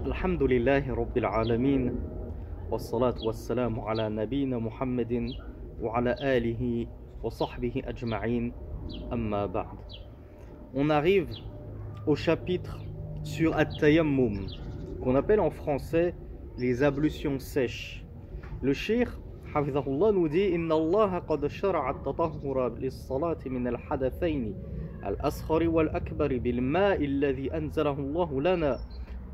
الحمد لله رب العالمين والصلاة والسلام على نبينا محمد وعلى آله وصحبه أجمعين أما بعد On arrive au chapitre sur At-Tayammum qu'on appelle en français les ablutions sèches. Le cheikh حفظه الله dit إن الله قد شرع التطهر للصلاة من الحدثين الأصغر والأكبر بالماء الذي أنزله الله لنا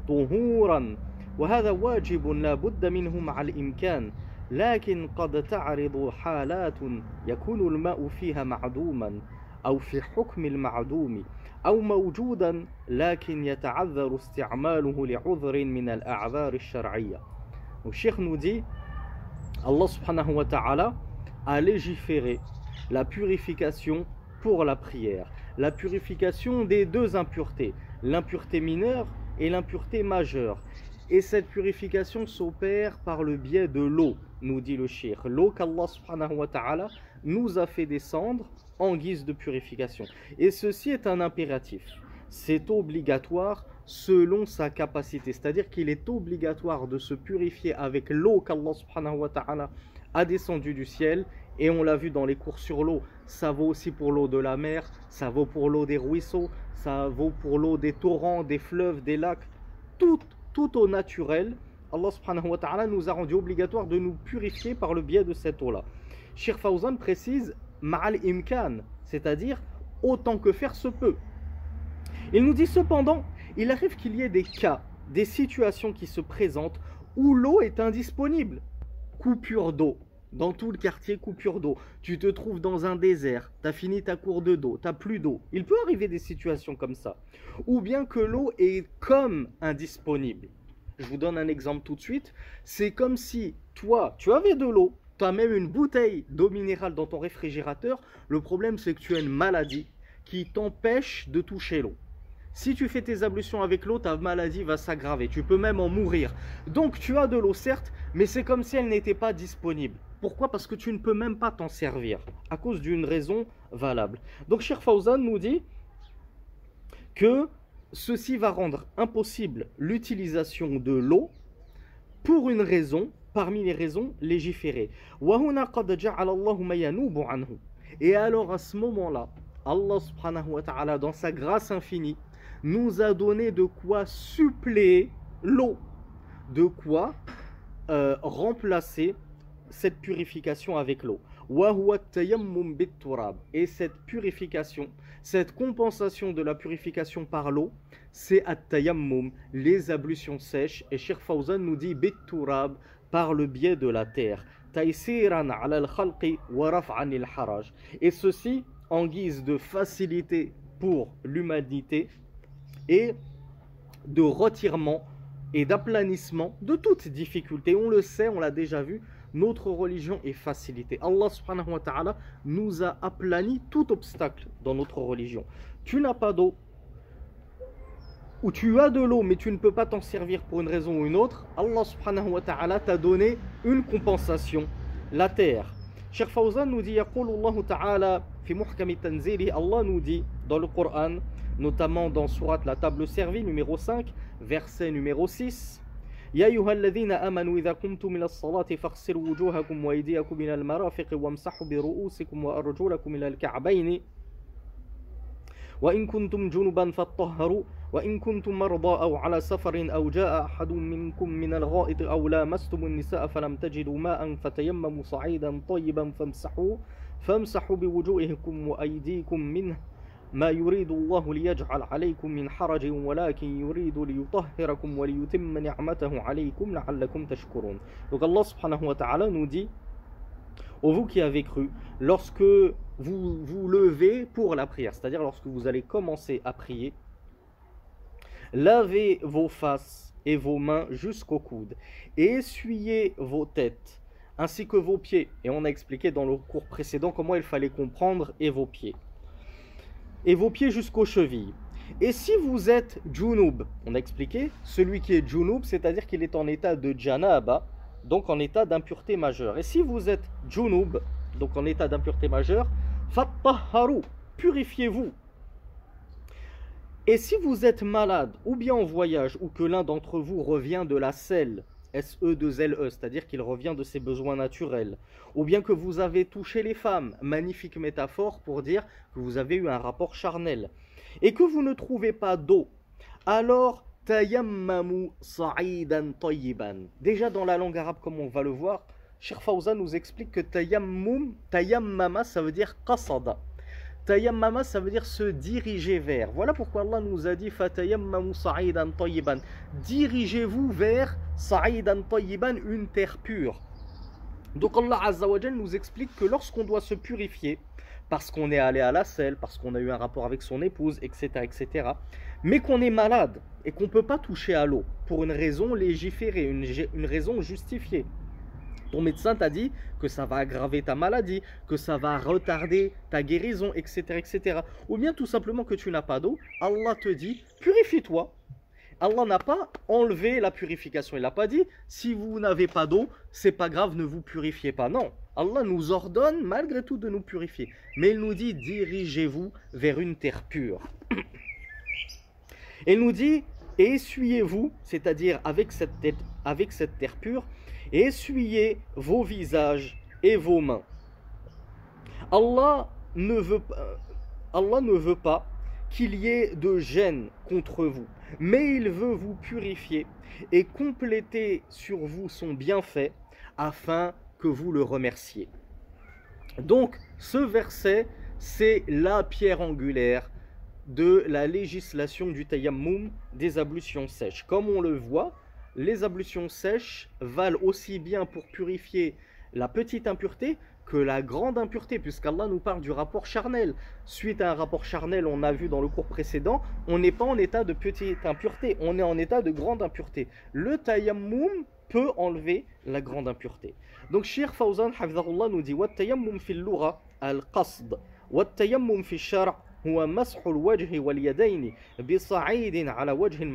طهورا. وهذا واجب لا بد منه مع الإمكان لكن قد تعرض حالات يكون الماء فيها معدوما أو في حكم المعدوم أو موجودا لكن يتعذر استعماله لعذر من الأعذار الشرعية. dit Allah subhanahu wa ta'ala a légiféré la purification pour la prière, la purification des deux impuretés, l'impureté mineure et l'impureté majeure. Et cette purification s'opère par le biais de l'eau, nous dit le shir. L'eau qu'Allah nous a fait descendre en guise de purification. Et ceci est un impératif. C'est obligatoire selon sa capacité. C'est-à-dire qu'il est obligatoire de se purifier avec l'eau qu'Allah subhanahu a descendu du ciel. Et on l'a vu dans les cours sur l'eau, ça vaut aussi pour l'eau de la mer, ça vaut pour l'eau des ruisseaux, ça vaut pour l'eau des torrents, des fleuves, des lacs. Tout, tout au naturel, Allah subhanahu wa ta'ala nous a rendu obligatoire de nous purifier par le biais de cette eau-là. Shir précise ma'al imkan, c'est-à-dire autant que faire se peut. Il nous dit cependant, il arrive qu'il y ait des cas, des situations qui se présentent où l'eau est indisponible. Coupure d'eau. Dans tout le quartier, coupure d'eau. Tu te trouves dans un désert, tu as fini ta cour de d'eau, tu n'as plus d'eau. Il peut arriver des situations comme ça. Ou bien que l'eau est comme indisponible. Je vous donne un exemple tout de suite. C'est comme si toi, tu avais de l'eau, tu as même une bouteille d'eau minérale dans ton réfrigérateur. Le problème, c'est que tu as une maladie qui t'empêche de toucher l'eau. Si tu fais tes ablutions avec l'eau, ta maladie va s'aggraver. Tu peux même en mourir. Donc tu as de l'eau, certes, mais c'est comme si elle n'était pas disponible. Pourquoi? Parce que tu ne peux même pas t'en servir, à cause d'une raison valable. Donc Sheikh Fawzan nous dit que ceci va rendre impossible l'utilisation de l'eau pour une raison, parmi les raisons légiférées. Et alors à ce moment-là, Allah subhanahu wa ta'ala, dans sa grâce infinie, nous a donné de quoi suppléer l'eau, de quoi euh, remplacer cette purification avec l'eau. Et cette purification, cette compensation de la purification par l'eau, c'est at-tayammum, les ablutions sèches. Et Sheikh Fawzan nous dit bitturab par le biais de la terre. Et ceci en guise de facilité pour l'humanité et de retirement et d'aplanissement de toute difficulté. On le sait, on l'a déjà vu, notre religion est facilitée. Allah subhanahu wa ta'ala nous a aplani tout obstacle dans notre religion. Tu n'as pas d'eau, ou tu as de l'eau mais tu ne peux pas t'en servir pour une raison ou une autre, Allah subhanahu wa ta'ala t'a donné une compensation, la terre. Cheikh Fawzan nous dit, Allah nous dit dans le Coran, notamment dans Surat la table servie numéro 5, verset numéro 6. يا أيها الذين آمنوا إذا قمتم إلى الصلاة فاغسلوا وجوهكم وأيديكم إلى المرافق وامسحوا برؤوسكم وأرجلكم إلى الكعبين وإن كنتم جنبا فاطهروا وإن كنتم مرضى أو على سفر أو جاء أحد منكم من الغائط أو لامستم النساء فلم تجدوا ماء فتيمموا صعيدا طيبا فامسحوا فامسحوا بوجوهكم وأيديكم منه ما يريد الله ليجعل عليكم من حرج ولكن يريد ليطهركم وليتم نعمته عليكم لعلكم تشكرون Donc Allah subhanahu wa ta'ala nous dit Ô vous qui avez cru, lorsque vous vous levez pour la prière, c'est-à-dire lorsque vous allez commencer à prier, lavez vos faces et vos mains jusqu'au coude, et essuyez vos têtes, ainsi que vos pieds. Et on a expliqué dans le cours précédent comment il fallait comprendre et vos pieds et vos pieds jusqu'aux chevilles. Et si vous êtes junub, on a expliqué, celui qui est junub, c'est-à-dire qu'il est en état de janaba, donc en état d'impureté majeure. Et si vous êtes junub, donc en état d'impureté majeure, fattaharu, purifiez-vous. Et si vous êtes malade ou bien en voyage ou que l'un d'entre vous revient de la selle, SE2LE, c'est-à-dire qu'il revient de ses besoins naturels, ou bien que vous avez touché les femmes, magnifique métaphore pour dire que vous avez eu un rapport charnel, et que vous ne trouvez pas d'eau, alors tayammamu sa'idan tayyiban. Déjà dans la langue arabe, comme on va le voir, Sheikh Fawzan nous explique que tayammum, tayammama, ça veut dire qasada. Tayammama, ça veut dire se diriger vers. Voilà pourquoi Allah nous a dit Fatayammamu sa'idan tayyiban. Dirigez-vous vers sa'idan tayyiban, une terre pure. Donc Allah Azza wa nous explique que lorsqu'on doit se purifier, parce qu'on est allé à la selle, parce qu'on a eu un rapport avec son épouse, etc., etc., mais qu'on est malade et qu'on ne peut pas toucher à l'eau pour une raison légiférée, une raison justifiée. Ton médecin t'a dit que ça va aggraver ta maladie, que ça va retarder ta guérison, etc. etc. Ou bien tout simplement que tu n'as pas d'eau. Allah te dit, purifie-toi. Allah n'a pas enlevé la purification. Il n'a pas dit, si vous n'avez pas d'eau, c'est pas grave, ne vous purifiez pas. Non, Allah nous ordonne malgré tout de nous purifier. Mais il nous dit, dirigez-vous vers une terre pure. Il nous dit, essuyez-vous, c'est-à-dire avec cette, avec cette terre pure, essuyez vos visages et vos mains. Allah ne veut, Allah ne veut pas qu'il y ait de gêne contre vous, mais il veut vous purifier et compléter sur vous son bienfait afin que vous le remerciez. Donc, ce verset, c'est la pierre angulaire de la législation du tayammum des ablutions sèches. Comme on le voit, les ablutions sèches valent aussi bien pour purifier la petite impureté que la grande impureté, puisqu'Allah nous parle du rapport charnel. Suite à un rapport charnel, on a vu dans le cours précédent, on n'est pas en état de petite impureté, on est en état de grande impureté. Le tayammum peut enlever la grande impureté. Donc Shir Fawzan nous dit tayammum fil lura al-qasd tayammum fi shar' huwa mas'ul wajhi wal yadayn bi sa'idin ala wajhin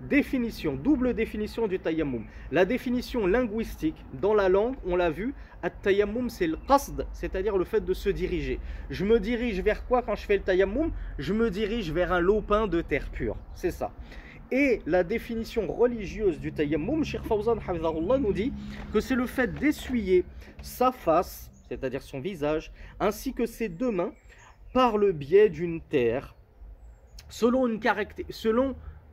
définition, double définition du tayammum. La définition linguistique, dans la langue, on l'a vu, at-tayammum c'est le qasd, c'est-à-dire le fait de se diriger. Je me dirige vers quoi quand je fais le tayammum? Je me dirige vers un lopin de terre pure, c'est ça. Et la définition religieuse du tayammum, Sheikh Fawzan nous dit que c'est le fait d'essuyer sa face, c'est-à-dire son visage, ainsi que ses deux mains, par le biais d'une terre, selon une selon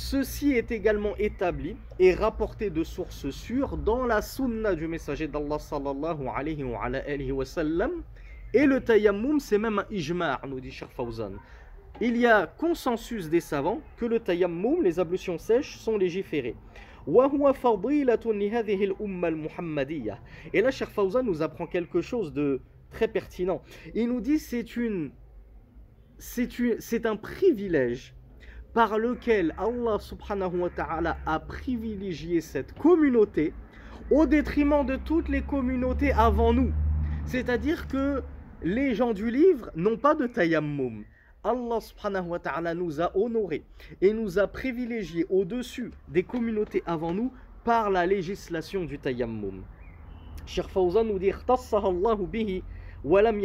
Ceci est également établi et rapporté de sources sûres dans la sunna du messager d'Allah sallallahu alayhi wa, sallam. Et le tayammum, c'est même un ijma' nous dit Cheikh Fawzan. Il y a consensus des savants que le tayammum, les ablutions sèches, sont légiférées. Et là, Cheikh Fawzan nous apprend quelque chose de très pertinent. Il nous dit c'est une, c'est un privilège par lequel Allah subhanahu wa ta'ala a privilégié cette communauté au détriment de toutes les communautés avant nous. C'est-à-dire que les gens du livre n'ont pas de tayammum. Allah subhanahu wa ta'ala nous a honorés et nous a privilégiés au-dessus des communautés avant nous par la législation du tayammum. Cheikh Fawzan nous dit bihi wa lam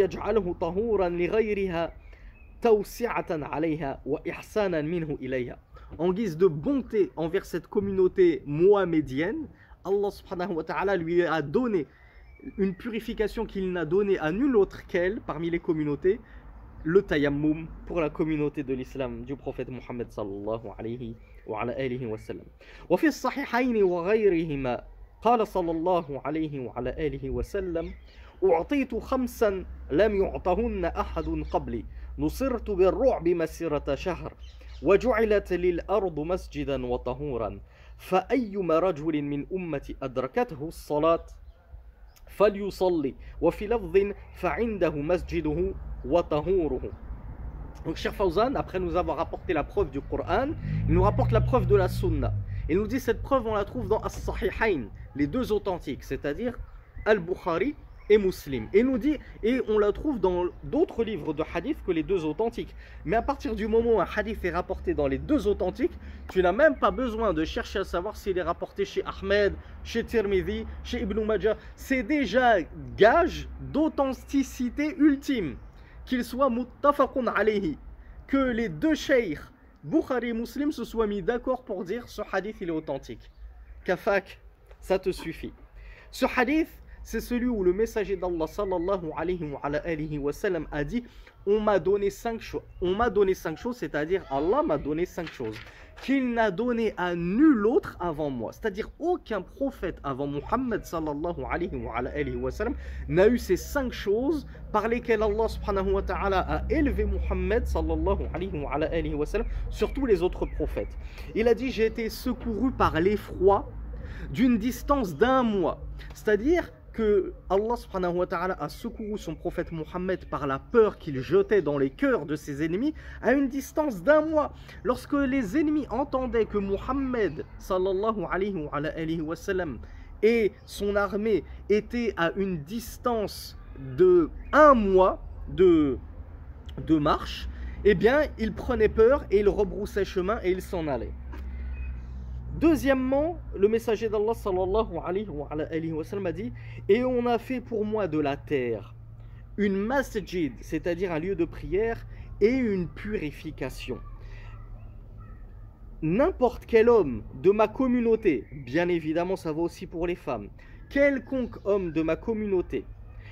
en guise de bonté envers cette communauté mohamédienne, Allah subhanahu wa ta'ala lui a donné une purification qu'il n'a donnée à nulle autre qu'elle parmi les communautés, le tayammum pour la communauté de l'islam du prophète Mohammed sallallahu alayhi wa ala alihi wa sallam. وفي الصحيحين وغيرهما قال صلى الله عليه وعلى آله وسلم أعطيت خمسا لم يعطهن أحد قبلي نصرت بالرعب مسيرة شهر وجعلت للأرض مسجدا وطهورا فأيما رجل من أمتي أدركته الصلاة فليصلي وفي لفظ فعنده مسجده وطهوره Donc, cher Fawzan, après nous avoir apporté la preuve du Coran, il nous rapporte la preuve de la Sunna. Il nous dit cette preuve, on la trouve dans As-Sahihain, les deux authentiques, c'est-à-dire Al-Bukhari et Muslim. Et nous dit, et on la trouve dans d'autres livres de hadith que les deux authentiques. Mais à partir du moment où un hadith est rapporté dans les deux authentiques, tu n'as même pas besoin de chercher à savoir s'il est rapporté chez Ahmed, chez Tirmidhi, chez Ibn Majah. C'est déjà gage d'authenticité ultime, qu'il soit muttafaqun alayhi, que les deux sheikhs, Bukhari et Muslim, se soient mis d'accord pour dire ce hadith il est authentique. Kafak, ça te suffit. Ce hadith, c'est celui où le messager d'Allah sallallahu alayhi wa, sallam a dit on m'a donné cinq choses on m'a donné cinq choses c'est-à-dire Allah m'a donné cinq choses qu'il n'a donné à nul autre avant moi. C'est-à-dire aucun prophète avant Muhammad sallallahu alayhi wa, sallam n'a eu ces cinq choses par lesquelles Allah wa ta'ala a élevé Muhammad sallallahu alayhi wa, sallam sur tous les autres prophètes. Il a dit j'ai été secouru par l'effroi d'une distance d'un mois c'est-à-dire que Allah subhanahu wa ta'ala a secouru son prophète Mohammed par la peur qu'il jetait dans les cœurs de ses ennemis à une distance d'un mois. Lorsque les ennemis entendaient que Mohammed sallallahu alayhi wa, et son armée étaient à une distance de un mois de, de marche, eh bien, ils prenaient peur et ils rebroussaient chemin et ils s'en allaient. Deuxièmement, le messager d'Allah sallallahu alayhi wa, sallam a dit Et on a fait pour moi de la terre une masjid, c'est-à-dire un lieu de prière, et une purification. N'importe quel homme de ma communauté, bien évidemment ça va aussi pour les femmes, quelconque homme de ma communauté,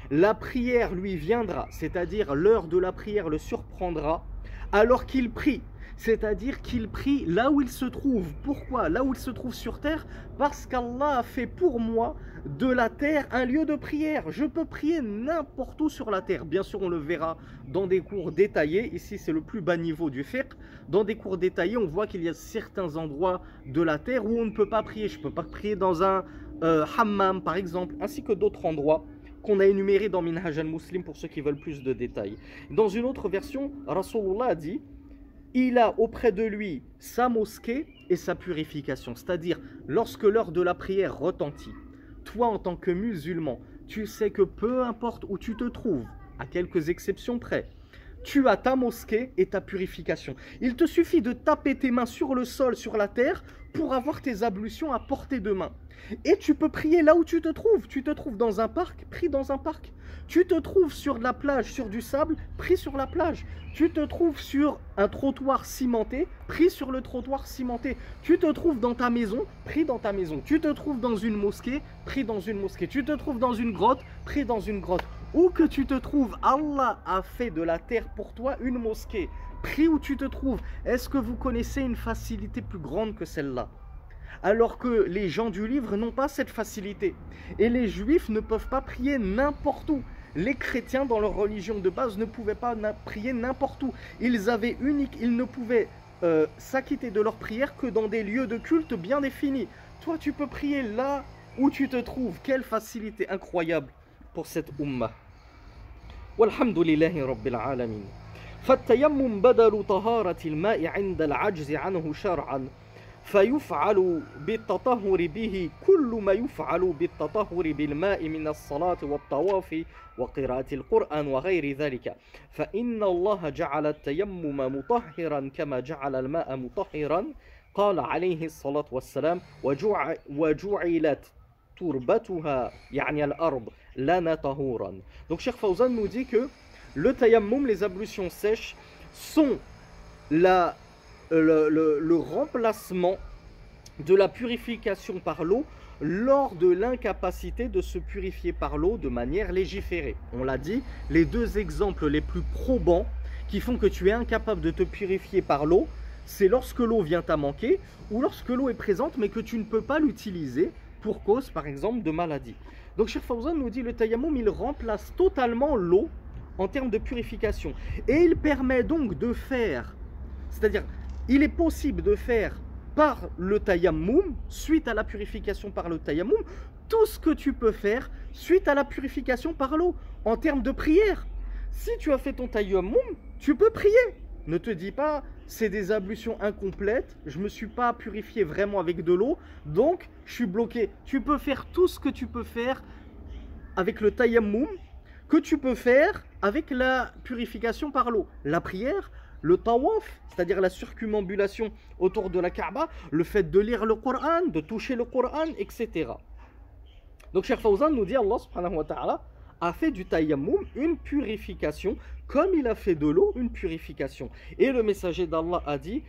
la prière lui viendra, c'est-à-dire l'heure de la prière le surprendra, alors qu'il prie c'est-à-dire qu'il prie là où il se trouve. Pourquoi Là où il se trouve sur terre? Parce qu'Allah a fait pour moi de la terre un lieu de prière. Je peux prier n'importe où sur la terre. Bien sûr, on le verra dans des cours détaillés. Ici, c'est le plus bas niveau du fiqh. Dans des cours détaillés, on voit qu'il y a certains endroits de la terre où on ne peut pas prier. Je ne peux pas prier dans un euh, hammam, par exemple, ainsi que d'autres endroits qu'on a énumérés dans Minhaj al-Muslim pour ceux qui veulent plus de détails. Dans une autre version, Rasulullah a dit il a auprès de lui sa mosquée et sa purification. C'est-à-dire, lorsque l'heure de la prière retentit, toi en tant que musulman, tu sais que peu importe où tu te trouves, à quelques exceptions près, tu as ta mosquée et ta purification. Il te suffit de taper tes mains sur le sol, sur la terre, pour avoir tes ablutions à portée de main. Et tu peux prier là où tu te trouves. Tu te trouves dans un parc, prie dans un parc. Tu te trouves sur la plage, sur du sable, prie sur la plage. Tu te trouves sur un trottoir cimenté, prie sur le trottoir cimenté. Tu te trouves dans ta maison, prie dans ta maison. Tu te trouves dans une mosquée, prie dans une mosquée. Tu te trouves dans une grotte, prie dans une grotte. Où que tu te trouves, Allah a fait de la terre pour toi une mosquée. Prie où tu te trouves. Est-ce que vous connaissez une facilité plus grande que celle-là? Alors que les gens du livre n'ont pas cette facilité. Et les juifs ne peuvent pas prier n'importe où. Les chrétiens, dans leur religion de base, ne pouvaient pas prier n'importe où. Ils avaient unique, ils ne pouvaient euh, s'acquitter de leur prière que dans des lieux de culte bien définis. Toi, tu peux prier là où tu te trouves. Quelle facilité incroyable pour cette umma. Walhamdulillahi rabbil. فالتيمم بدل طهارة الماء عند العجز عنه شرعا فيفعل بالتطهر به كل ما يفعل بالتطهر بالماء من الصلاة والطواف وقراءة القرآن وغير ذلك. فإن الله جعل التيمم مطهرا كما جعل الماء مطهرا قال عليه الصلاة والسلام وجعلت تربتها يعني الأرض لنا طهورا Donc Cheikh Fawzan nous dit que le tayammum, les ablutions sèches, sont la le, remplacement de la purification par l'eau lors de l'incapacité de se purifier par l'eau de manière légiférée. On l'a dit, les deux exemples les plus probants qui font que tu es incapable de te purifier par l'eau, c'est lorsque l'eau vient à manquer ou lorsque l'eau est présente mais que tu ne peux pas l'utiliser pour cause par exemple de maladie. Donc Cheikh Fawzan nous dit le tayammum il remplace totalement l'eau en termes de purification et il permet donc de faire, c'est-à-dire il est possible de faire par le tayammum, suite à la purification par le tayammum, tout ce que tu peux faire suite à la purification par l'eau, en termes de prière. Si tu as fait ton tayammum, tu peux prier. Ne te dis pas, c'est des ablutions incomplètes, je ne me suis pas purifié vraiment avec de l'eau, donc je suis bloqué. Tu peux faire tout ce que tu peux faire avec le tayammum, que tu peux faire avec la purification par l'eau. La prière, le tawaf, c'est-à-dire la circumambulation autour de la Kaaba, le fait de lire le Coran, de toucher le Coran, etc. Donc Cheikh Fawzan nous dit Allah subhanahu wa ta'ala a fait du tayammum une purification, comme il a fait de l'eau une purification. Et le messager d'Allah a dit,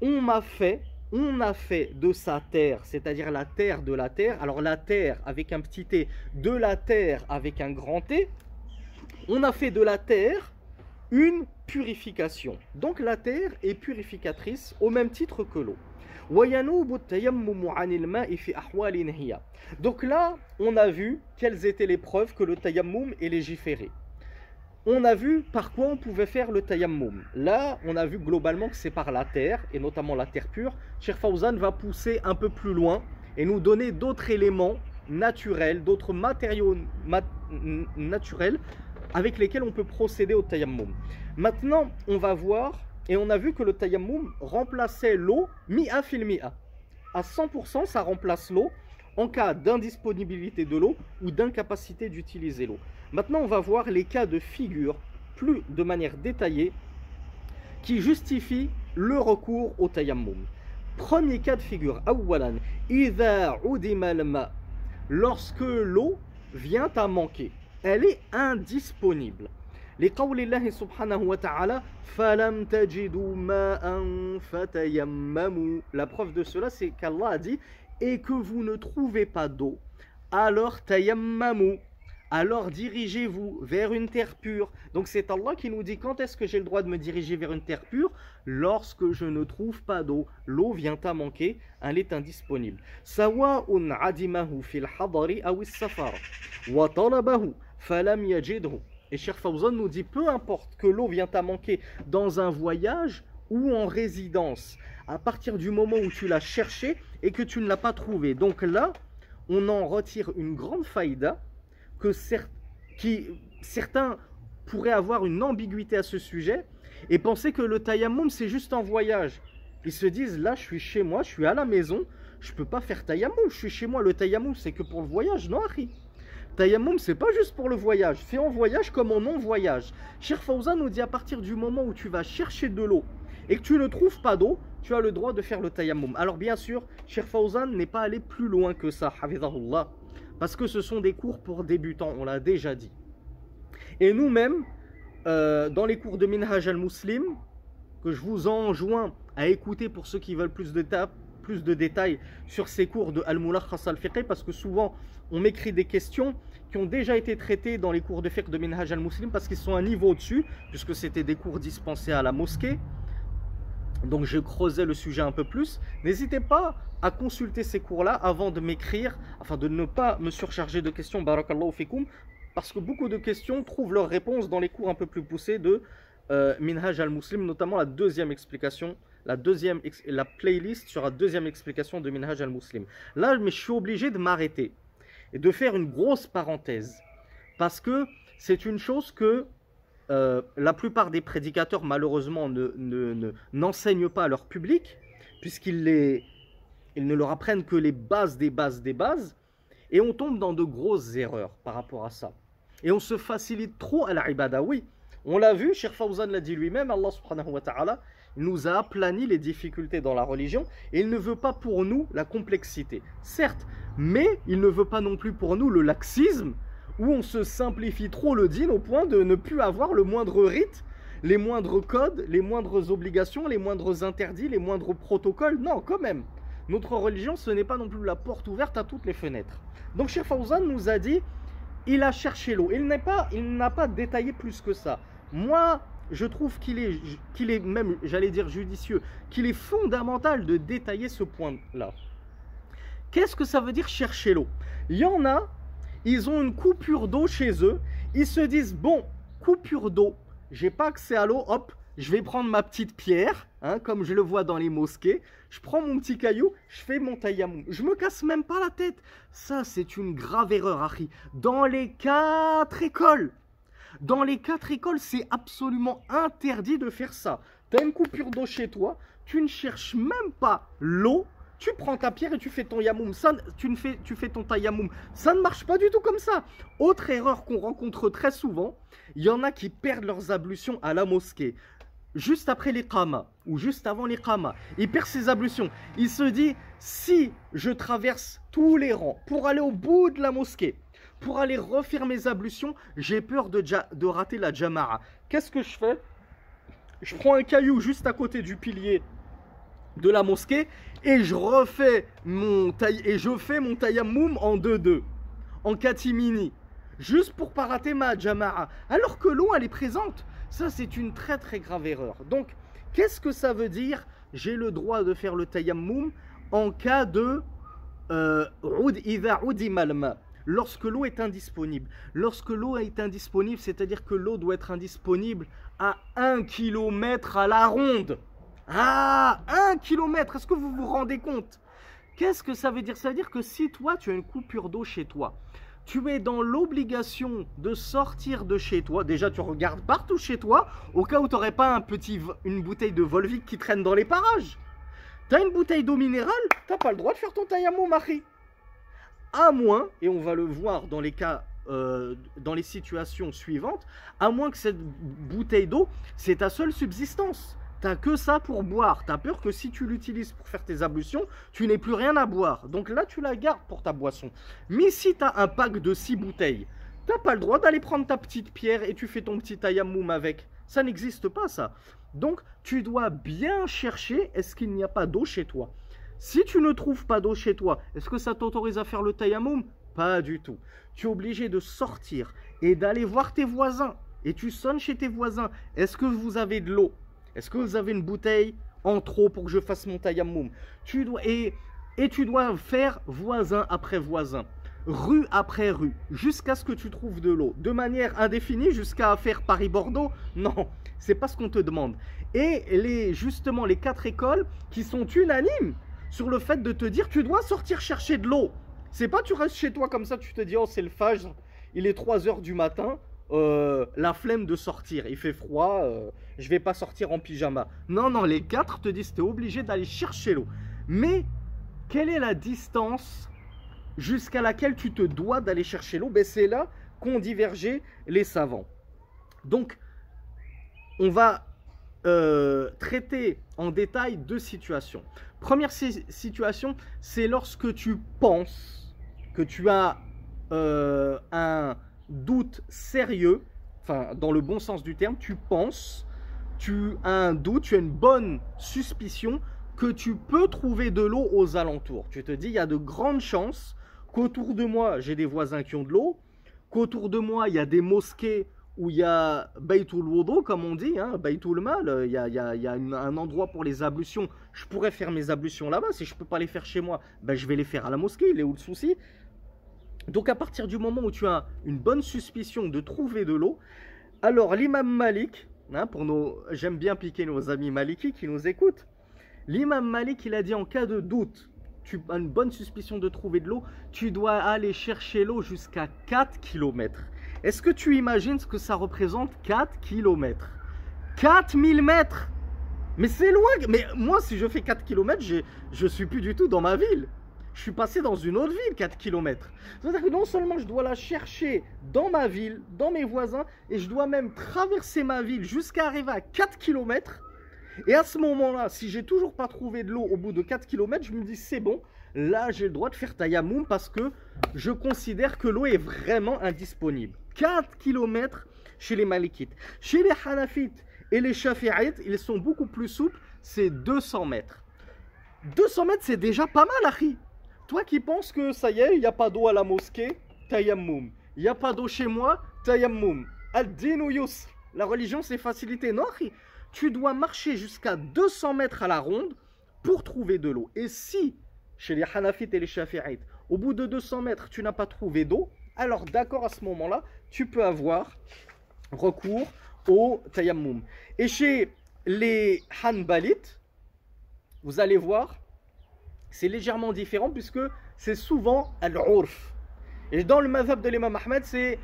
on m'a fait, on a fait de sa terre, c'est-à-dire la terre de la terre, alors la terre avec un petit T, de la terre avec un grand T, on a fait de la terre une purification. Donc la terre est purificatrice au même titre que l'eau. Donc là, on a vu quelles étaient les preuves que le tayammum est légiféré. On a vu par quoi on pouvait faire le tayammum. Là, on a vu globalement que c'est par la terre, et notamment la terre pure. Cheikh Fawzan va pousser un peu plus loin et nous donner d'autres éléments naturels, d'autres matériaux naturels avec lesquels on peut procéder au tayammum. Maintenant, on va voir, et on a vu que le tayammum remplaçait l'eau mi-a fil mi-a. À 100%, ça remplace l'eau en cas d'indisponibilité de l'eau ou d'incapacité d'utiliser l'eau. Maintenant, on va voir les cas de figure plus de manière détaillée qui justifient le recours au tayammum. Premier cas de figure, lorsque l'eau vient à manquer elle est indisponible. Les الله سبحانه وتعالى فلم تجدوا ماء فتيمموا La preuve de cela c'est qu'Allah a dit et que vous ne trouvez pas d'eau alors tayammamu alors dirigez-vous vers une terre pure. Donc c'est Allah qui nous dit quand est-ce que j'ai le droit de me diriger vers une terre pure Lorsque je ne trouve pas d'eau, l'eau vient à manquer, elle est indisponible. Sawa'un adimahu fil hadari safar wa talabahu falam. Et Cheikh Fawzan nous dit peu importe que l'eau vient à manquer dans un voyage ou en résidence, à partir du moment où tu l'as cherché et que tu ne l'as pas trouvé. Donc là, on en retire une grande faïda que qui, certains pourraient avoir une ambiguïté à ce sujet et penser que le tayammum c'est juste en voyage. Ils se disent là je suis chez moi, je suis à la maison, je peux pas faire tayammum, je suis chez moi. Le tayammum c'est que pour le voyage, non Harry? Tayammum, c'est pas juste pour le voyage, c'est en voyage comme en non-voyage. Cher Fawzan nous dit à partir du moment où tu vas chercher de l'eau et que tu ne trouves pas d'eau, tu as le droit de faire le tayammum. Alors bien sûr, Cher Fawzan n'est pas allé plus loin que ça, Hafizahullah, parce que ce sont des cours pour débutants, on l'a déjà dit. Et nous-mêmes, euh, dans les cours de Minhaj al-Muslim, que je vous enjoins à écouter pour ceux qui veulent plus de, plus de détails sur ces cours de Al-Mulakhas al-Fiqh, parce que souvent on m'écrit des questions qui ont déjà été traitées dans les cours de fiqh de Minhaj al-Muslim parce qu'ils sont un niveau au-dessus, puisque c'était des cours dispensés à la mosquée. Donc je creusais le sujet un peu plus. N'hésitez pas à consulter ces cours-là avant de m'écrire, afin de ne pas me surcharger de questions, barakallahu fikum, parce que beaucoup de questions trouvent leur réponse dans les cours un peu plus poussés de euh, Minhaj al-Muslim, notamment la deuxième explication, la, deuxième, la playlist sur la deuxième explication de Minhaj al-Muslim. Là, mais je suis obligé de m'arrêter et de faire une grosse parenthèse. Parce que c'est une chose que euh, la plupart des prédicateurs, malheureusement, n'enseignent ne, pas à leur public, puisqu'ils ils ne leur apprennent que les bases des bases des bases, et on tombe dans de grosses erreurs par rapport à ça. Et on se facilite trop à la ibada. Oui, on l'a vu, Cheikh Fawzan l'a dit lui-même, Allah subhanahu wa ta'ala, nous a aplani les difficultés dans la religion, et il ne veut pas pour nous la complexité. Certes, mais il ne veut pas non plus pour nous le laxisme, où on se simplifie trop le dîne au point de ne plus avoir le moindre rite, les moindres codes, les moindres obligations, les moindres interdits, les moindres protocoles. Non, quand même. Notre religion, ce n'est pas non plus la porte ouverte à toutes les fenêtres. Donc Cheikh Fawzan nous a dit, il a cherché l'eau. Il n'a pas, il n'a pas détaillé plus que ça. Moi, je trouve qu'il est, qu'il est même, j'allais dire judicieux, qu'il est fondamental de détailler ce point-là. Qu'est-ce que ça veut dire chercher l'eau? Il y en a, ils ont une coupure d'eau chez eux, ils se disent bon, coupure d'eau, j'ai pas accès à l'eau, hop, je vais prendre ma petite pierre, hein, comme je le vois dans les mosquées, je prends mon petit caillou, je fais mon tayammum. Je me casse même pas la tête. Ça, c'est une grave erreur, Harry. Dans les quatre écoles, dans les quatre écoles, c'est absolument interdit de faire ça. tu as une coupure d'eau chez toi, tu ne cherches même pas l'eau, tu prends ta pierre et tu fais ton yamoum. Ça, tu, ne fais, tu fais ton. Ça ne marche pas du tout comme ça. Autre erreur qu'on rencontre très souvent, il y en a qui perdent leurs ablutions à la mosquée. Juste après les ou juste avant les kamas, il perd ses ablutions. Il se dit si je traverse tous les rangs pour aller au bout de la mosquée, pour aller refaire mes ablutions, j'ai peur de, de rater la jamara. Qu'est-ce que je fais? Je prends un caillou juste à côté du pilier de la mosquée et je refais mon taille et je fais mon tayammum en 2-2 en katimini juste pour pas rater ma jamara alors que l'eau elle est présente. Ça c'est une très très grave erreur. Donc qu'est-ce que ça veut dire? J'ai le droit de faire le tayammum en cas de euh, lorsque l'eau est indisponible. Lorsque l'eau est indisponible, c'est-à-dire que l'eau doit être indisponible à 1 km à la ronde. Ah, un kilomètre, est-ce que vous vous rendez compte? Qu'est-ce que ça veut dire? Ça veut dire que si toi, tu as une coupure d'eau chez toi, tu es dans l'obligation de sortir de chez toi. Déjà, tu regardes partout chez toi, au cas où tu n'aurais pas un petit, une bouteille de Volvic qui traîne dans les parages. Tu as une bouteille d'eau minérale, tu n'as pas le droit de faire ton taillamo, Marie. À moins, et on va le voir dans les cas euh, dans les situations suivantes, à moins que cette bouteille d'eau, c'est ta seule subsistance. T'as que ça pour boire. T'as peur que si tu l'utilises pour faire tes ablutions, tu n'aies plus rien à boire. Donc là, tu la gardes pour ta boisson. Mais si t'as un pack de 6 bouteilles, t'as pas le droit d'aller prendre ta petite pierre et tu fais ton petit tayammum avec. Ça n'existe pas, ça. Donc, tu dois bien chercher est-ce qu'il n'y a pas d'eau chez toi. Si tu ne trouves pas d'eau chez toi, est-ce que ça t'autorise à faire le tayammum Pas du tout. Tu es obligé de sortir et d'aller voir tes voisins. Et tu sonnes chez tes voisins. Est-ce que vous avez de l'eau? Est-ce que vous avez une bouteille en trop pour que je fasse mon tayammum tu dois, et, et tu dois faire voisin après voisin, rue après rue, jusqu'à ce que tu trouves de l'eau. De manière indéfinie, jusqu'à faire Paris-Bordeaux? Non, c'est pas ce qu'on te demande. Et les, justement, les quatre écoles qui sont unanimes sur le fait de te dire tu dois sortir chercher de l'eau. C'est pas tu restes chez toi comme ça, tu te dis oh c'est le fajr, il est 3 heures du matin, euh, la flemme de sortir, il fait froid, euh, je vais pas sortir en pyjama. Non, non, les quatre te disent tu es obligé d'aller chercher l'eau. Mais quelle est la distance jusqu'à laquelle tu te dois d'aller chercher l'eau? Ben, C'est là qu'ont divergé les savants. Donc, on va euh, traiter en détail deux situations. Première situation, c'est lorsque tu penses que tu as un doute sérieux, enfin dans le bon sens du terme, tu penses, tu as un doute, tu as une bonne suspicion que tu peux trouver de l'eau aux alentours. Tu te dis, il y a de grandes chances qu'autour de moi, j'ai des voisins qui ont de l'eau, qu'autour de moi, il y a des mosquées où il y a Baytul Wudu, comme on dit, hein, Baytul Mal, il y a, il y a un endroit pour les ablutions. Je pourrais faire mes ablutions là-bas. Si je ne peux pas les faire chez moi, ben, je vais les faire à la mosquée. Il est où le souci? Donc à partir du moment où tu as une bonne suspicion de trouver de l'eau, alors l'imam Malik, hein, pour nos, j'aime bien piquer nos amis malikis qui nous écoutent, l'imam Malik il a dit en cas de doute, tu as une bonne suspicion de trouver de l'eau, tu dois aller chercher l'eau jusqu'à 4 km. Est-ce que tu imagines ce que ça représente 4 km 4000 mètres! Mais c'est loin! Mais moi si je fais 4 km, je suis plus du tout dans ma ville je suis passé dans une autre ville, 4 km. C'est-à-dire que non seulement je dois la chercher dans ma ville, dans mes voisins, et je dois même traverser ma ville jusqu'à arriver à 4 km. Et à ce moment-là, si j'ai toujours pas trouvé de l'eau au bout de 4 km, je me dis c'est bon, là j'ai le droit de faire tayamoum parce que je considère que l'eau est vraiment indisponible. 4 km chez les Malikites. Chez les Hanafites et les Shafi'ites, ils sont beaucoup plus souples, c'est 200 mètres. 200 mètres, c'est déjà pas mal, Harry. Toi qui penses que ça y est, il n'y a pas d'eau à la mosquée, tayammum. Il n'y a pas d'eau chez moi, tayammum. Ad-din yusr. La religion, c'est facilité. Non, tu dois marcher jusqu'à 200 mètres à la ronde pour trouver de l'eau. Et si, chez les Hanafites et les Shafi'ites, au bout de 200 mètres, tu n'as pas trouvé d'eau, alors d'accord, à ce moment-là, tu peux avoir recours au tayammum. Et chez les Hanbalites, vous allez voir, c'est légèrement différent puisque c'est souvent al-urf. Et dans le mazhab de l'imam Ahmed, c'est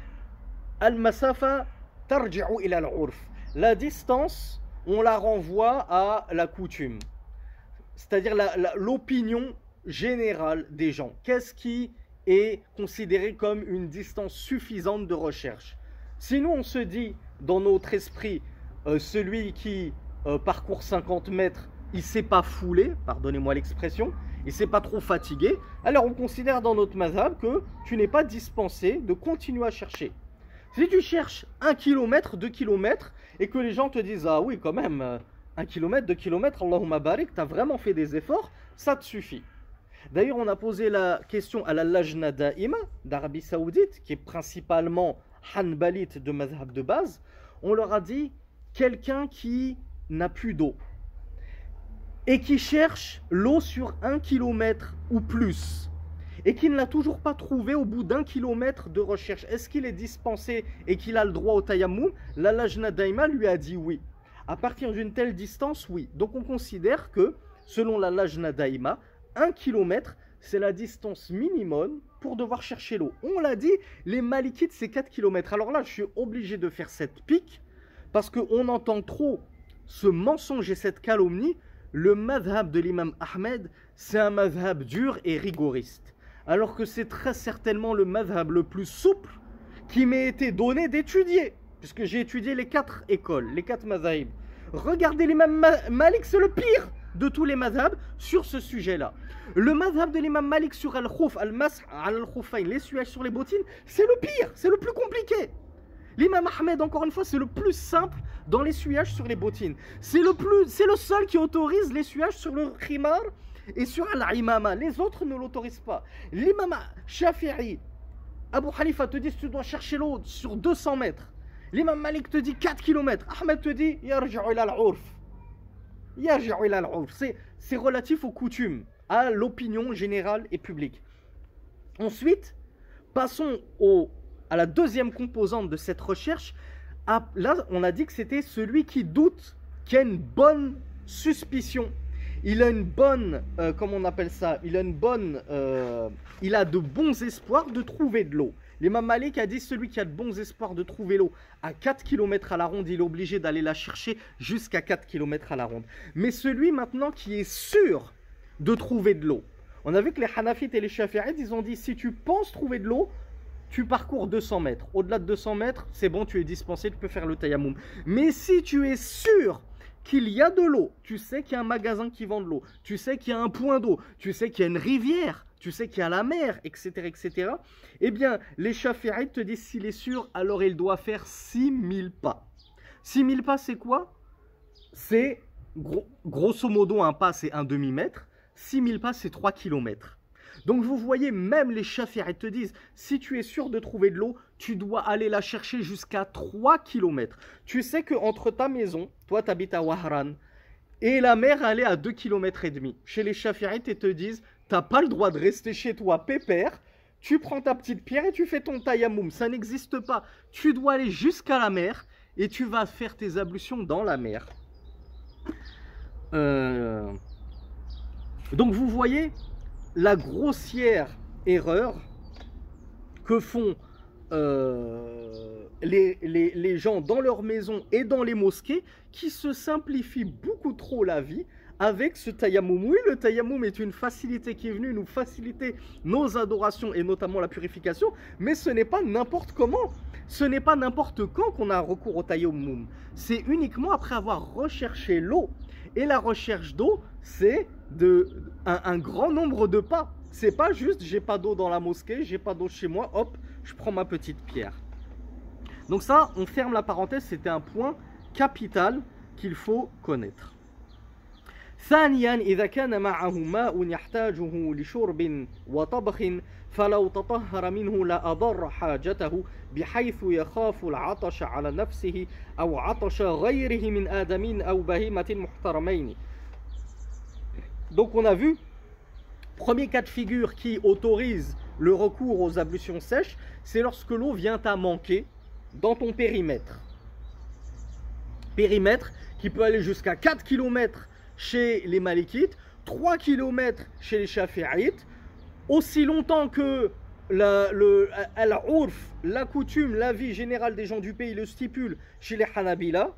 al-masafa tarji'u ila al-urf. La distance on la renvoie à la coutume. C'est-à-dire l'opinion générale des gens. Qu'est-ce qui est considéré comme une distance suffisante de recherche? Si nous, on se dit dans notre esprit, euh, celui qui euh, parcourt 50 mètres, il s'est pas foulé, pardonnez-moi l'expression, il s'est pas trop fatigué, alors on considère dans notre mazhab que tu n'es pas dispensé de continuer à chercher. Si tu cherches 1 km, 2 km, et que les gens te disent Ah oui, quand même, 1 km, 2 km, Allahumma barik, tu as vraiment fait des efforts, ça te suffit. D'ailleurs, on a posé la question à la Lajna Da'ima d'Arabie Saoudite, qui est principalement Hanbalite de mazhab de base. On leur a dit quelqu'un qui n'a plus d'eau et qui cherche l'eau sur un kilomètre ou plus et qui ne l'a toujours pas trouvé au bout d'un kilomètre de recherche, est-ce qu'il est dispensé et qu'il a le droit au tayammum La Lajna Daima lui a dit oui. À partir d'une telle distance, oui. Donc on considère que, selon la Lajna Daima, un kilomètre, c'est la distance minimum pour devoir chercher l'eau. On l'a dit, les Malikites, c'est 4 km. Alors là, je suis obligé de faire cette pique parce qu'on entend trop ce mensonge et cette calomnie. Le madhab de l'imam Ahmed, c'est un madhab dur et rigoriste. Alors que c'est très certainement le madhab le plus souple qui m'ait été donné d'étudier. Puisque j'ai étudié les quatre écoles, les quatre madhabs. Regardez l'imam Malik, c'est le pire de tous les madhabs sur ce sujet-là. Le madhab de l'imam Malik sur al-khouf, al-mas'h, al-khoufayn, l'essuage sur les bottines, c'est le pire, c'est le plus compliqué. L'imam Ahmed, encore une fois, c'est le plus simple dans l'essuyage sur les bottines. C'est le, seul qui autorise l'essuyage sur le khimar et sur l'imama. Les autres ne l'autorisent pas. L'imam Shafi'i, Abu Hanifa te dit tu dois chercher l'eau sur 200 mètres. L'imam Malik te dit 4 km. Ahmed te dit c'est relatif aux coutumes, à l'opinion générale et publique. Ensuite, passons au, à la deuxième composante de cette recherche. Là, on a dit que c'était celui qui doute, qui a une bonne suspicion. Il a une bonne, euh, comment on appelle ça? Il a une bonne, euh, il a de bons espoirs de trouver de l'eau. L'imam Malik a dit celui qui a de bons espoirs de trouver l'eau à 4 km à la ronde, il est obligé d'aller la chercher jusqu'à 4 km à la ronde. Mais celui maintenant qui est sûr de trouver de l'eau. On a vu que les Hanafites et les Shafi'ites, ils ont dit si tu penses trouver de l'eau, tu parcours 200 mètres. Au-delà de 200 mètres, c'est bon, tu es dispensé, tu peux faire le tayammum. Mais si tu es sûr qu'il y a de l'eau, tu sais qu'il y a un magasin qui vend de l'eau, tu sais qu'il y a un point d'eau, tu sais qu'il y a une rivière, tu sais qu'il y a la mer, etc., etc., eh bien, les te disent s'il est sûr, alors il doit faire 6000 pas. 6000 pas, c'est quoi? C'est, grosso modo, un pas, c'est un demi-mètre. 6000 pas, c'est 3 km. Donc vous voyez, même les Shafi'ites te disent, si tu es sûr de trouver de l'eau, tu dois aller la chercher jusqu'à 3 km. Tu sais qu'entre ta maison, toi tu habites à Wahran, et la mer, elle est à 2 km et demi. Chez les Shafi'ites, ils te disent, T'as pas le droit de rester chez toi pépère. Tu prends ta petite pierre et tu fais ton tayammum. Ça n'existe pas. Tu dois aller jusqu'à la mer et tu vas faire tes ablutions dans la mer. Euh, donc vous voyez la grossière erreur que font euh, les, gens dans leur maison et dans les mosquées qui se simplifient beaucoup trop la vie avec ce tayammum. Oui, le tayammum est une facilité qui est venue nous faciliter nos adorations et notamment la purification, mais ce n'est pas n'importe comment. Ce n'est pas n'importe quand qu'on a recours au tayammum. C'est uniquement après avoir recherché l'eau. Et la recherche d'eau, c'est de un, grand nombre de pas. C'est pas juste j'ai pas d'eau dans la mosquée, j'ai pas d'eau chez moi, hop, je prends ma petite pierre. Donc ça, on ferme la parenthèse, c'était un point capital qu'il faut connaître. ثانيا إذا كان معه ماء يحتاجه لشرب وطبخ فلو تطهر منه لا أضر حاجته بحيث يخاف العطش على نفسه أو عطش غيره من آدمين أو بهيمة محترمين Donc on a vu, premier cas de figure qui autorise le recours aux ablutions sèches, c'est lorsque l'eau vient à manquer dans ton périmètre. Périmètre qui peut aller jusqu'à 4 km chez les Malikites, 3 km chez les Shafi'ites, aussi longtemps que la, la coutume, la vie générale des gens du pays le stipule chez les Hanabila,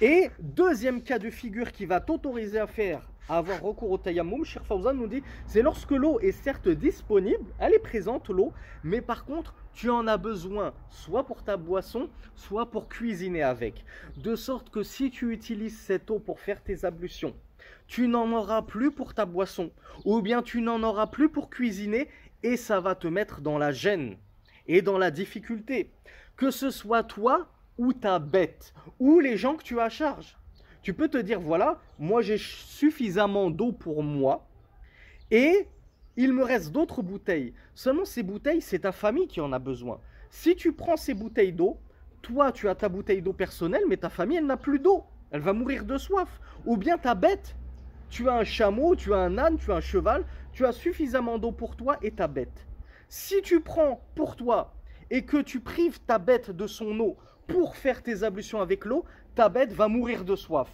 Et deuxième cas de figure qui va t'autoriser à faire à avoir recours au tayammum, Cheikh Fawzan nous dit, c'est lorsque l'eau est certes disponible, elle est présente l'eau, mais par contre, tu en as besoin soit pour ta boisson, soit pour cuisiner avec. De sorte que si tu utilises cette eau pour faire tes ablutions, tu n'en auras plus pour ta boisson, ou bien tu n'en auras plus pour cuisiner, et ça va te mettre dans la gêne et dans la difficulté. Que ce soit toi ou ta bête, ou les gens que tu as à charge. Tu peux te dire, voilà, moi j'ai suffisamment d'eau pour moi, et il me reste d'autres bouteilles. Seulement ces bouteilles, c'est ta famille qui en a besoin. Si tu prends ces bouteilles d'eau, toi tu as ta bouteille d'eau personnelle, mais ta famille, elle n'a plus d'eau. Elle va mourir de soif. Ou bien ta bête, tu as un chameau, tu as un âne, tu as un cheval, tu as suffisamment d'eau pour toi et ta bête. Si tu prends pour toi et que tu prives ta bête de son eau pour faire tes ablutions avec l'eau, ta bête va mourir de soif.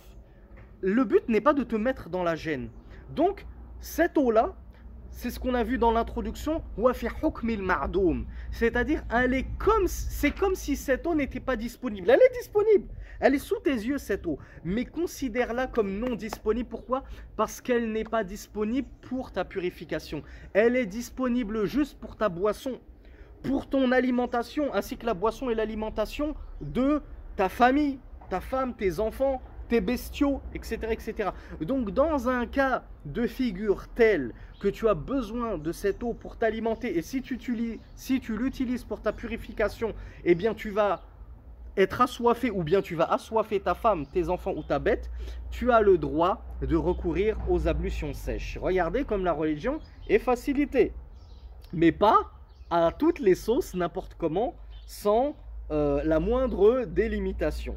Le but n'est pas de te mettre dans la gêne. Donc, cette eau-là, c'est ce qu'on a vu dans l'introduction, c'est-à-dire comme c'est comme si cette eau n'était pas disponible. Elle est disponible, elle est sous tes yeux cette eau, mais considère-la comme non disponible. Pourquoi? Parce qu'elle n'est pas disponible pour ta purification. Elle est disponible juste pour ta boisson, pour ton alimentation, ainsi que la boisson et l'alimentation de ta famille, ta femme, tes enfants, tes bestiaux, etc., etc. Donc dans un cas de figure tel que tu as besoin de cette eau pour t'alimenter, et si tu, l'utilises pour ta purification, eh bien tu vas être assoiffé ou bien tu vas assoiffer ta femme, tes enfants ou ta bête, tu as le droit de recourir aux ablutions sèches. Regardez comme la religion est facilitée. Mais pas à toutes les sauces, n'importe comment, sans euh, la moindre délimitation.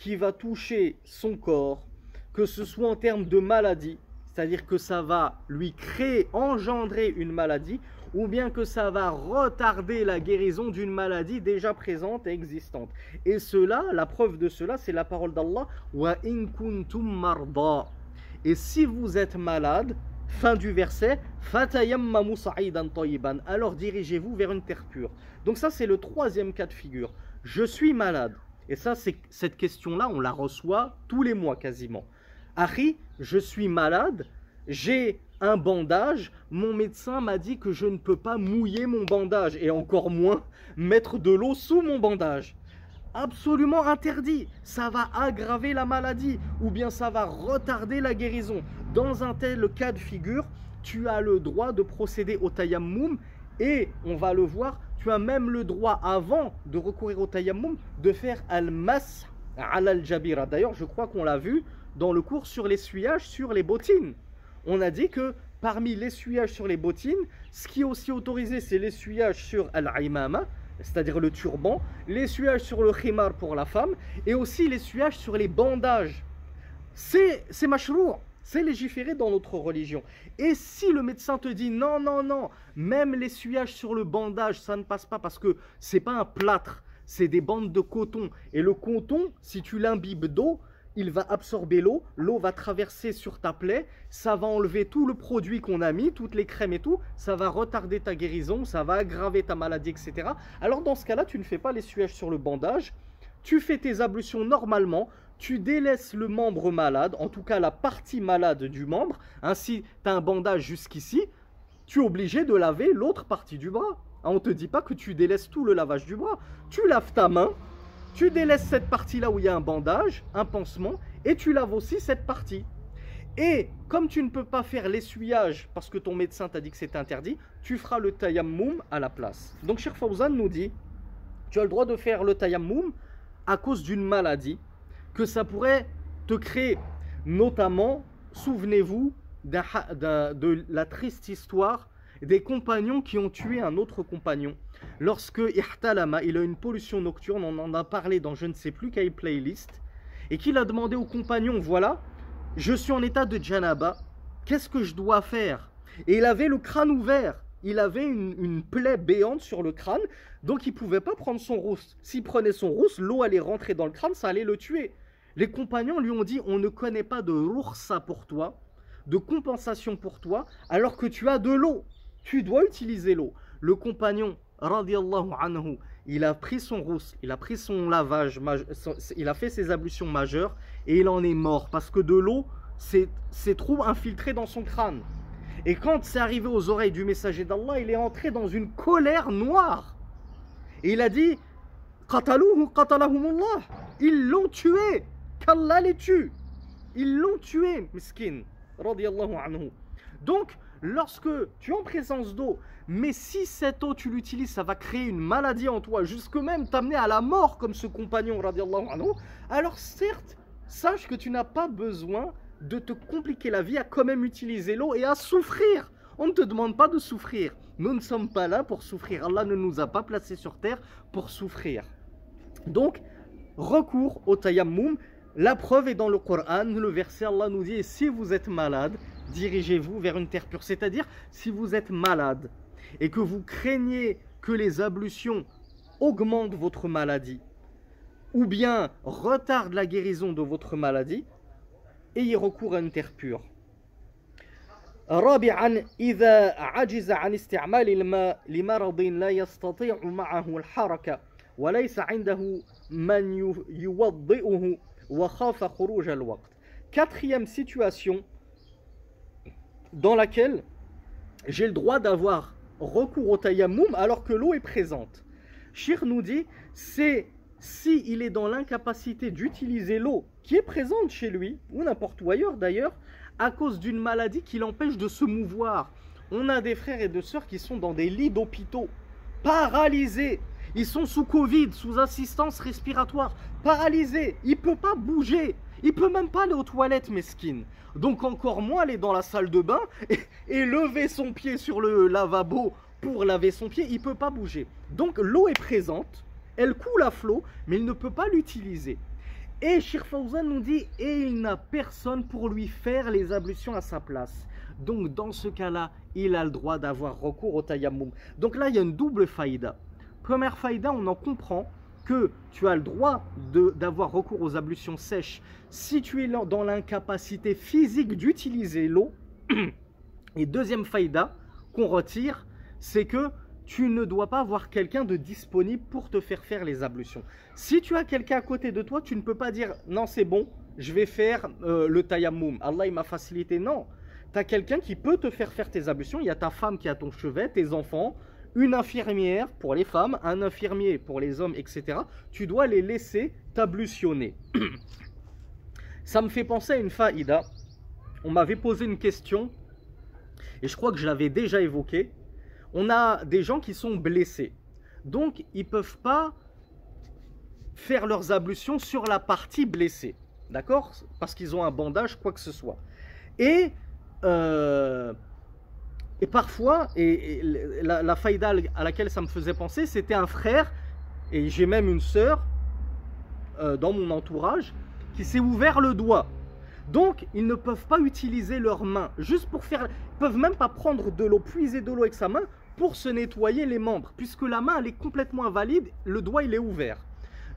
qui va toucher son corps, que ce soit en termes de maladie, c'est-à-dire que ça va lui créer, engendrer une maladie, ou bien que ça va retarder la guérison d'une maladie déjà présente et existante. Et cela, la preuve de cela, c'est la parole d'Allah Wa in kuntum marda. Et si vous êtes malade, fin du verset, alors dirigez-vous vers une terre pure. Donc ça, c'est le troisième cas de figure. Je suis malade. Et ça, cette question-là, on la reçoit tous les mois quasiment. Harry, je suis malade, j'ai un bandage, mon médecin m'a dit que je ne peux pas mouiller mon bandage et encore moins mettre de l'eau sous mon bandage. Absolument interdit, ça va aggraver la maladie ou bien ça va retarder la guérison. Dans un tel cas de figure, tu as le droit de procéder au tayammum et on va le voir, tu as même le droit, avant de recourir au tayammum, de faire al-mas al-jabira. D'ailleurs, je crois qu'on l'a vu dans le cours sur l'essuyage sur les bottines. On a dit que parmi l'essuyage sur les bottines, ce qui est aussi autorisé, c'est l'essuyage sur al-imama, c'est-à-dire le turban, l'essuyage sur le khimar pour la femme, et aussi l'essuyage sur les bandages. C'est mashrou', c'est légiféré dans notre religion. Et si le médecin te dit non, non, non, même l'essuyage sur le bandage, ça ne passe pas parce que c'est pas un plâtre, c'est des bandes de coton. Et le coton, si tu l'imbibes d'eau, il va absorber l'eau, l'eau va traverser sur ta plaie, ça va enlever tout le produit qu'on a mis, toutes les crèmes et tout, ça va retarder ta guérison, ça va aggraver ta maladie, etc. Alors dans ce cas-là, tu ne fais pas l'essuyage sur le bandage, tu fais tes ablutions normalement, tu délaisses le membre malade, en tout cas la partie malade du membre, ainsi tu as un bandage jusqu'ici, tu es obligé de laver l'autre partie du bras. Ah, on ne te dit pas que tu délaisses tout le lavage du bras. Tu laves ta main, tu délaisses cette partie-là où il y a un bandage, un pansement, et tu laves aussi cette partie. Et comme tu ne peux pas faire l'essuyage parce que ton médecin t'a dit que c'est interdit, tu feras le tayammum à la place. Donc Cheikh Fawzan nous dit, tu as le droit de faire le tayammum à cause d'une maladie que ça pourrait te créer. Notamment, souvenez-vous de la triste histoire des compagnons qui ont tué un autre compagnon. Lorsque Ihtalama, il a une pollution nocturne, on en a parlé dans je ne sais plus quelle playlist, et qu'il a demandé aux compagnons, voilà, je suis en état de janaba, qu'est-ce que je dois faire? Et il avait le crâne ouvert, il avait une, plaie béante sur le crâne, donc il pouvait pas prendre son rousse. S'il prenait son rousse, l'eau allait rentrer dans le crâne, ça allait le tuer. Les compagnons lui ont dit, on ne connaît pas de roursa pour toi, de compensation pour toi, alors que tu as de l'eau. Tu dois utiliser l'eau. Le compagnon, radiallahu anhu, il a pris son rousse, il a pris son lavage, il a fait ses ablutions majeures et il en est mort parce que de l'eau s'est trop infiltré dans son crâne. Et quand c'est arrivé aux oreilles du messager d'Allah, il est entré dans une colère noire. Et il a dit Ils l'ont tué Qu'Allah les tue Ils l'ont tué, miskin. Donc, lorsque tu es en présence d'eau, mais si cette eau tu l'utilises, ça va créer une maladie en toi, jusque même t'amener à la mort comme ce compagnon, anhu, alors certes, sache que tu n'as pas besoin de te compliquer la vie à quand même utiliser l'eau et à souffrir. On ne te demande pas de souffrir. Nous ne sommes pas là pour souffrir. Allah ne nous a pas placés sur terre pour souffrir. Donc, recours au tayammum. La preuve est dans le Coran. Le verset Allah nous dit si vous êtes malade, dirigez-vous vers une terre pure. C'est-à-dire, si vous êtes malade et que vous craignez que les ablutions augmentent votre maladie ou bien retardent la guérison de votre maladie, ayez recours à une terre pure. رابعا إذا عجز عن استعمال الماء لمرض لا يستطيع معه الحركة وليس عنده من يوضئه وخاف خروج الوقت Quatrième situation dans laquelle j'ai le droit d'avoir recours au tayammum alors que l'eau est présente. Shir nous dit, c'est si il est dans l'incapacité d'utiliser l'eau qui est présente chez lui, ou n'importe où ailleurs d'ailleurs, à cause d'une maladie qui l'empêche de se mouvoir. On a des frères et des sœurs qui sont dans des lits d'hôpitaux, paralysés. Ils sont sous Covid, sous assistance respiratoire, paralysés. Il ne peut pas bouger. Il peut même pas aller aux toilettes, mesquine. Donc encore moins aller dans la salle de bain et, et lever son pied sur le lavabo pour laver son pied. Il peut pas bouger. Donc l'eau est présente elle coule à flot, mais il ne peut pas l'utiliser. Et Shir nous dit, et il n'a personne pour lui faire les ablutions à sa place. Donc dans ce cas-là, il a le droit d'avoir recours au tayammum. Donc là, il y a une double faïda. Première faïda, on en comprend que tu as le droit d'avoir recours aux ablutions sèches si tu es dans l'incapacité physique d'utiliser l'eau. Et deuxième faïda qu'on retire, c'est que tu ne dois pas avoir quelqu'un de disponible pour te faire faire les ablutions. Si tu as quelqu'un à côté de toi, tu ne peux pas dire non, c'est bon, je vais faire euh, le tayammum. Allah, il m'a facilité. Non. Tu as quelqu'un qui peut te faire faire tes ablutions. Il y a ta femme qui a ton chevet, tes enfants, une infirmière pour les femmes, un infirmier pour les hommes, etc. Tu dois les laisser t'ablutionner. Ça me fait penser à une faïda. On m'avait posé une question, et je crois que je l'avais déjà évoqué on a des gens qui sont blessés. Donc, ils ne peuvent pas faire leurs ablutions sur la partie blessée. D'accord? Parce qu'ils ont un bandage, quoi que ce soit. Et, euh, et parfois, et, la, la faïda à laquelle ça me faisait penser, c'était un frère, et j'ai même une sœur euh, dans mon entourage, qui s'est ouvert le doigt. Donc, ils ne peuvent pas utiliser leurs mains juste pour faire. Ils peuvent même pas prendre de l'eau, puiser de l'eau avec sa main pour se nettoyer les membres, puisque la main elle est complètement invalide, le doigt il est ouvert.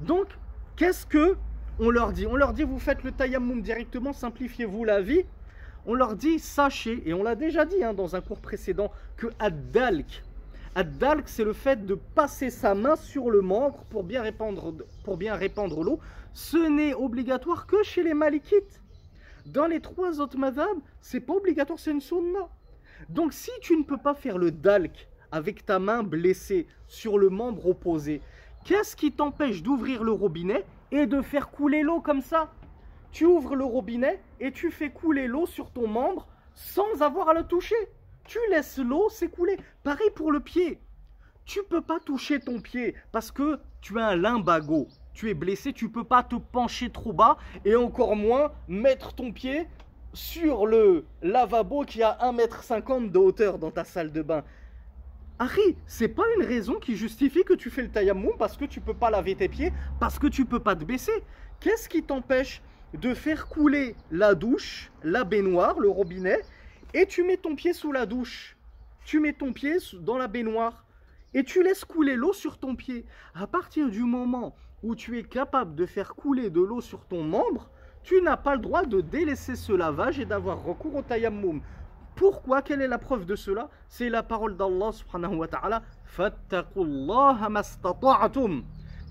Donc, qu'est-ce que on leur dit? On leur dit vous faites le tayammum directement, simplifiez-vous la vie. On leur dit sachez, et on l'a déjà dit hein, dans un cours précédent, que ad-dalk, ad-dalk c'est le fait de passer sa main sur le membre pour bien répandre, l'eau. Ce n'est obligatoire que chez les malikites. Dans les trois autres madhab, c'est pas obligatoire, c'est une sunna. Donc si tu ne peux pas faire le dalk avec ta main blessée sur le membre opposé, qu'est-ce qui t'empêche d'ouvrir le robinet et de faire couler l'eau comme ça? Tu ouvres le robinet et tu fais couler l'eau sur ton membre sans avoir à le toucher. Tu laisses l'eau s'écouler. Pareil pour le pied. Tu peux pas toucher ton pied parce que tu as un limbago. Tu es blessé, tu peux pas te pencher trop bas et encore moins mettre ton pied sur le lavabo qui a 1m50 de hauteur dans ta salle de bain Harry, c'est pas une raison qui justifie que tu fais le tayammum parce que tu peux pas laver tes pieds, parce que tu peux pas te baisser. Qu'est-ce qui t'empêche de faire couler la douche, la baignoire, le robinet, et tu mets ton pied sous la douche Tu mets ton pied dans la baignoire et tu laisses couler l'eau sur ton pied. À partir du moment où tu es capable de faire couler de l'eau sur ton membre, tu n'as pas le droit de délaisser ce lavage et d'avoir recours au tayammum. Pourquoi? Quelle est la preuve de cela? C'est la parole d'Allah subhanahu wa ta'ala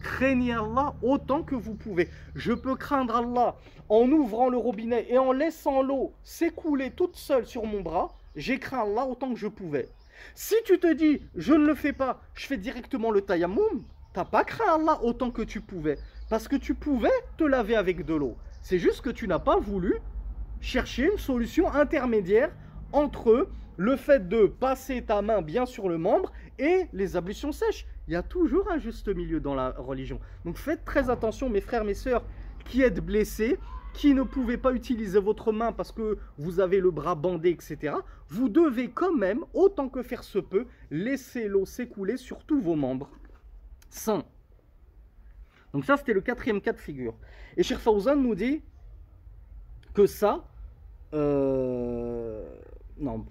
Craignez Allah autant que vous pouvez. Je peux craindre Allah en ouvrant le robinet et en laissant l'eau s'écouler toute seule sur mon bras. J'ai craint Allah autant que je pouvais. Si tu te dis, je ne le fais pas, je fais directement le tayammum, t'as pas craint Allah autant que tu pouvais. Parce que tu pouvais te laver avec de l'eau. C'est juste que tu n'as pas voulu chercher une solution intermédiaire entre le fait de passer ta main bien sur le membre et les ablutions sèches. Il y a toujours un juste milieu dans la religion. Donc faites très attention, mes frères, mes sœurs, qui êtes blessés, qui ne pouvez pas utiliser votre main parce que vous avez le bras bandé, etc. Vous devez quand même, autant que faire se peut, laisser l'eau s'écouler sur tous vos membres sains. Donc ça, c'était le quatrième cas de figure. Et Sheikh Fawzan nous dit que ça, euh, non.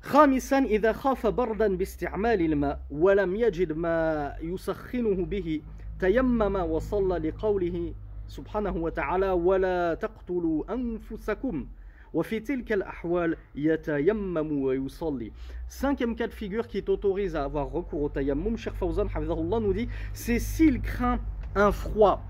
خامسا إذا خاف بردا باستعمال الماء ولم يجد ما يسخنه به تيمم وصلى لقوله سبحانه وتعالى ولا تقتلوا أنفسكم وفي تلك الأحوال يتيمم ويصلي Cinquième cas de figure qui t'autorise à avoir recours au tayammum, Cheikh Fawzan nous dit, c'est s'il craint un froid.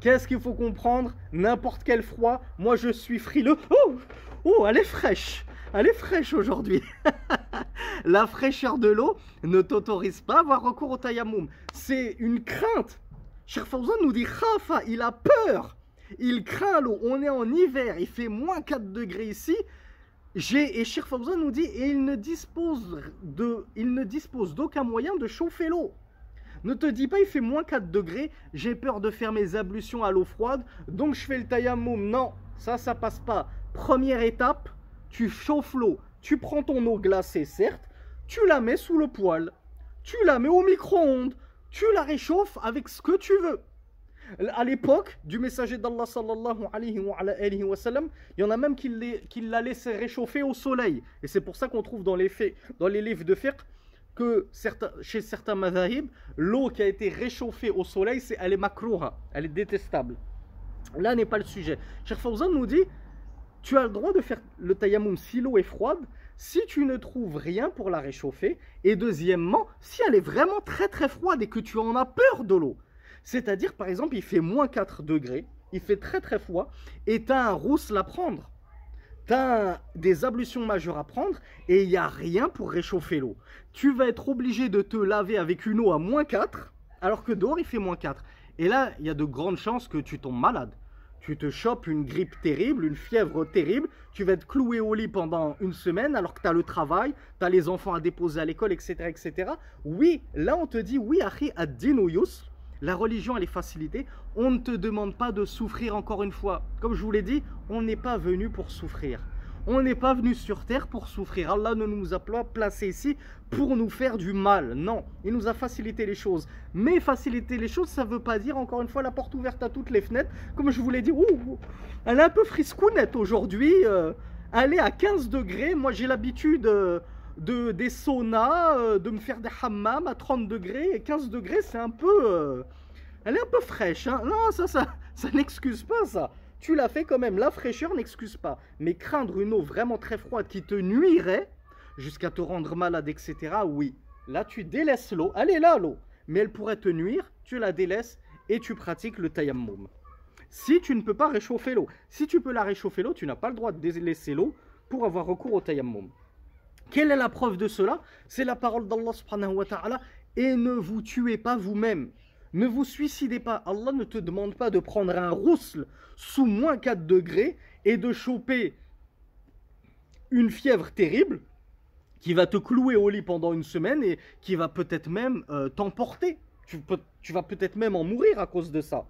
Qu'est-ce qu'il faut comprendre N'importe quel froid, moi je suis frileux. Oh, oh elle est fraîche elle est fraîche aujourd'hui. la fraîcheur de l'eau ne t'autorise pas à avoir recours au tayammum. C'est une crainte. Cheikh Fawzan nous dit Khafa, il a peur. Il craint l'eau. On est en hiver, il fait moins 4 degrés ici. Et Cheikh Fawzan nous dit et il ne dispose de, il ne dispose d'aucun moyen de chauffer l'eau. Ne te dis pas il fait moins 4 degrés, j'ai peur de faire mes ablutions à l'eau froide, donc je fais le tayammum. Non, ça, ça passe pas. Première étape, tu chauffes l'eau, tu prends ton eau glacée, certes, tu la mets sous le poêle, tu la mets au micro-ondes, tu la réchauffes avec ce que tu veux. À l'époque du messager d'Allah sallallahu alayhi wa, sallam, il y en a même qui, la laissaient réchauffer au soleil. Et c'est pour ça qu'on trouve dans les, faits, dans les livres de fiqh que chez certains madhahib, l'eau qui a été réchauffée au soleil, c'est, elle est makrouha, elle est détestable. Là n'est pas le sujet. Cheikh Fawzan nous dit tu as le droit de faire le tayammum si l'eau est froide, si tu ne trouves rien pour la réchauffer. Et deuxièmement, si elle est vraiment très très froide et que tu en as peur de l'eau. C'est-à-dire, par exemple, il fait moins 4 degrés, il fait très très froid, et tu as un rousse à prendre. Tu as des ablutions majeures à prendre, et il n'y a rien pour réchauffer l'eau. Tu vas être obligé de te laver avec une eau à moins 4, alors que dehors il fait moins 4. Et là, il y a de grandes chances que tu tombes malade tu te chopes une grippe terrible, une fièvre terrible, tu vas être cloué au lit pendant une semaine alors que tu as le travail, tu as les enfants à déposer à l'école, etc., etc. Oui, là on te dit, oui, Achi ad la religion elle est facilitée, on ne te demande pas de souffrir encore une fois. Comme je vous l'ai dit, on n'est pas venu pour souffrir. On n'est pas venu sur terre pour souffrir. Allah ne nous a pas placés ici pour nous faire du mal. Non, il nous a facilité les choses. Mais faciliter les choses, ça ne veut pas dire, encore une fois, la porte ouverte à toutes les fenêtres. Comme je vous l'ai dit, elle est un peu friscounette aujourd'hui. Euh, elle est à 15 degrés. Moi, j'ai l'habitude euh, de, des saunas, euh, de me faire des hammams à 30 degrés. Et 15 degrés, c'est un peu... elle est un peu fraîche. Hein. Non, ça, ça, ça n'excuse pas ça tu l'as fait quand même. La fraîcheur n'excuse pas. Mais craindre une eau vraiment très froide qui te nuirait jusqu'à te rendre malade, etc., oui. Là, tu délaisses l'eau. Elle est là, l'eau. Mais elle pourrait te nuire. Tu la délaisses et tu pratiques le tayammum. Si tu ne peux pas réchauffer l'eau, si tu peux la réchauffer l'eau, tu n'as pas le droit de délaisser l'eau pour avoir recours au tayammum. Quelle est la preuve de cela? C'est la parole d'Allah subhanahu wa ta'ala. Et ne vous tuez pas vous-même. Ne vous suicidez pas. Allah ne te demande pas de prendre un roussel sous moins 4 degrés et de choper une fièvre terrible qui va te clouer au lit pendant une semaine et qui va peut-être même euh, t'emporter. Tu, tu vas peut-être même en mourir à cause de ça.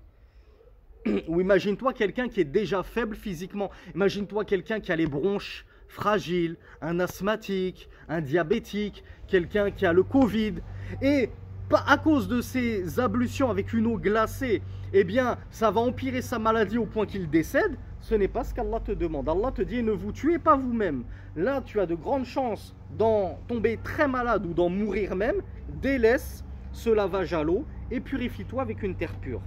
Ou imagine-toi quelqu'un qui est déjà faible physiquement. Imagine-toi quelqu'un qui a les bronches fragile, un asthmatique, un diabétique, quelqu'un qui a le Covid, et à cause de ces ablutions avec une eau glacée, eh bien, ça va empirer sa maladie au point qu'il décède, ce n'est pas ce qu'Allah te demande. Allah te dit, ne vous tuez pas vous-même. Là, tu as de grandes chances d'en tomber très malade ou d'en mourir même. Délaisse ce lavage à l'eau et purifie-toi avec une terre pure.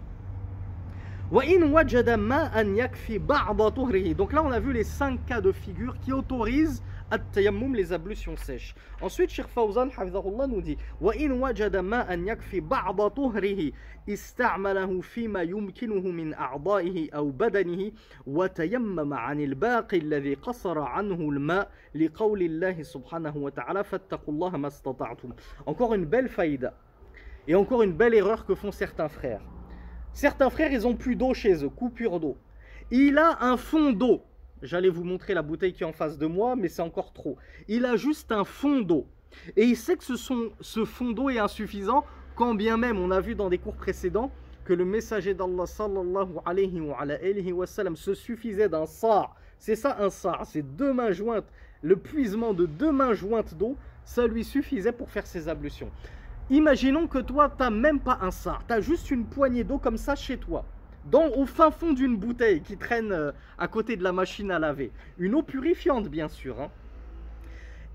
Donc là, on a vu les cinq cas de figure qui autorisent التيمم لزابلوسيون سيش أنسويت شيخ فوزان حفظه الله نودي وإن وجد ماء أن يكفي بعض طهره استعمله فيما يمكنه من أعضائه أو بدنه وتيمم عن الباقي الذي قصر عنه الماء لقول الله سبحانه وتعالى فاتقوا الله ما استطعتم encore une belle faïda et encore une belle erreur que font certains frères Certains frères, ils ont plus d'eau chez eux, coupure d'eau. Il a un fond d'eau. J'allais vous montrer la bouteille qui est en face de moi, mais c'est encore trop. Il a juste un fond d'eau. Et il sait que ce, fond d'eau est insuffisant, quand bien même on a vu dans des cours précédents que le messager d'Allah sallallahu alayhi wa, sallam, se suffisait d'un sar. C'est ça un sar, c'est deux mains jointes. Le puisement de deux mains jointes d'eau, ça lui suffisait pour faire ses ablutions. Imaginons que toi, tu n'as même pas un sar, tu as juste une poignée d'eau comme ça chez toi dans, au fin fond d'une bouteille qui traîne euh, à côté de la machine à laver. Une eau purifiante, bien sûr. Hein.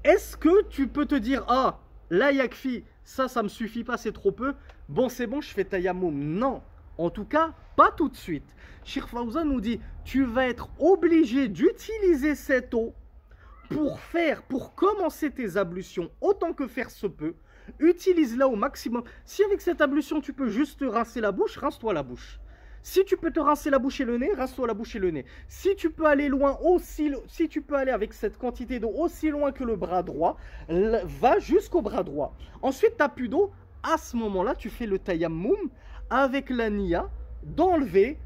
Est-ce que tu peux te dire, ah, la yakfi, ça, ça me suffit pas, c'est trop peu. Bon, c'est bon, je fais tayammum. Non, en tout cas, pas tout de suite. Shir nous dit, tu vas être obligé d'utiliser cette eau pour faire, pour commencer tes ablutions autant que faire se peut. Utilise-la au maximum. Si avec cette ablution, tu peux juste rincer la bouche, rince-toi la bouche. Si tu peux te rincer la bouche et le nez, rince-toi la bouche et le nez. Si tu peux aller loin aussi, si tu peux aller avec cette quantité d'eau aussi loin que le bras droit, va jusqu'au bras droit. Ensuite, tu n'as plus d'eau. À ce moment-là, tu fais le tayammum avec la niya d'enlever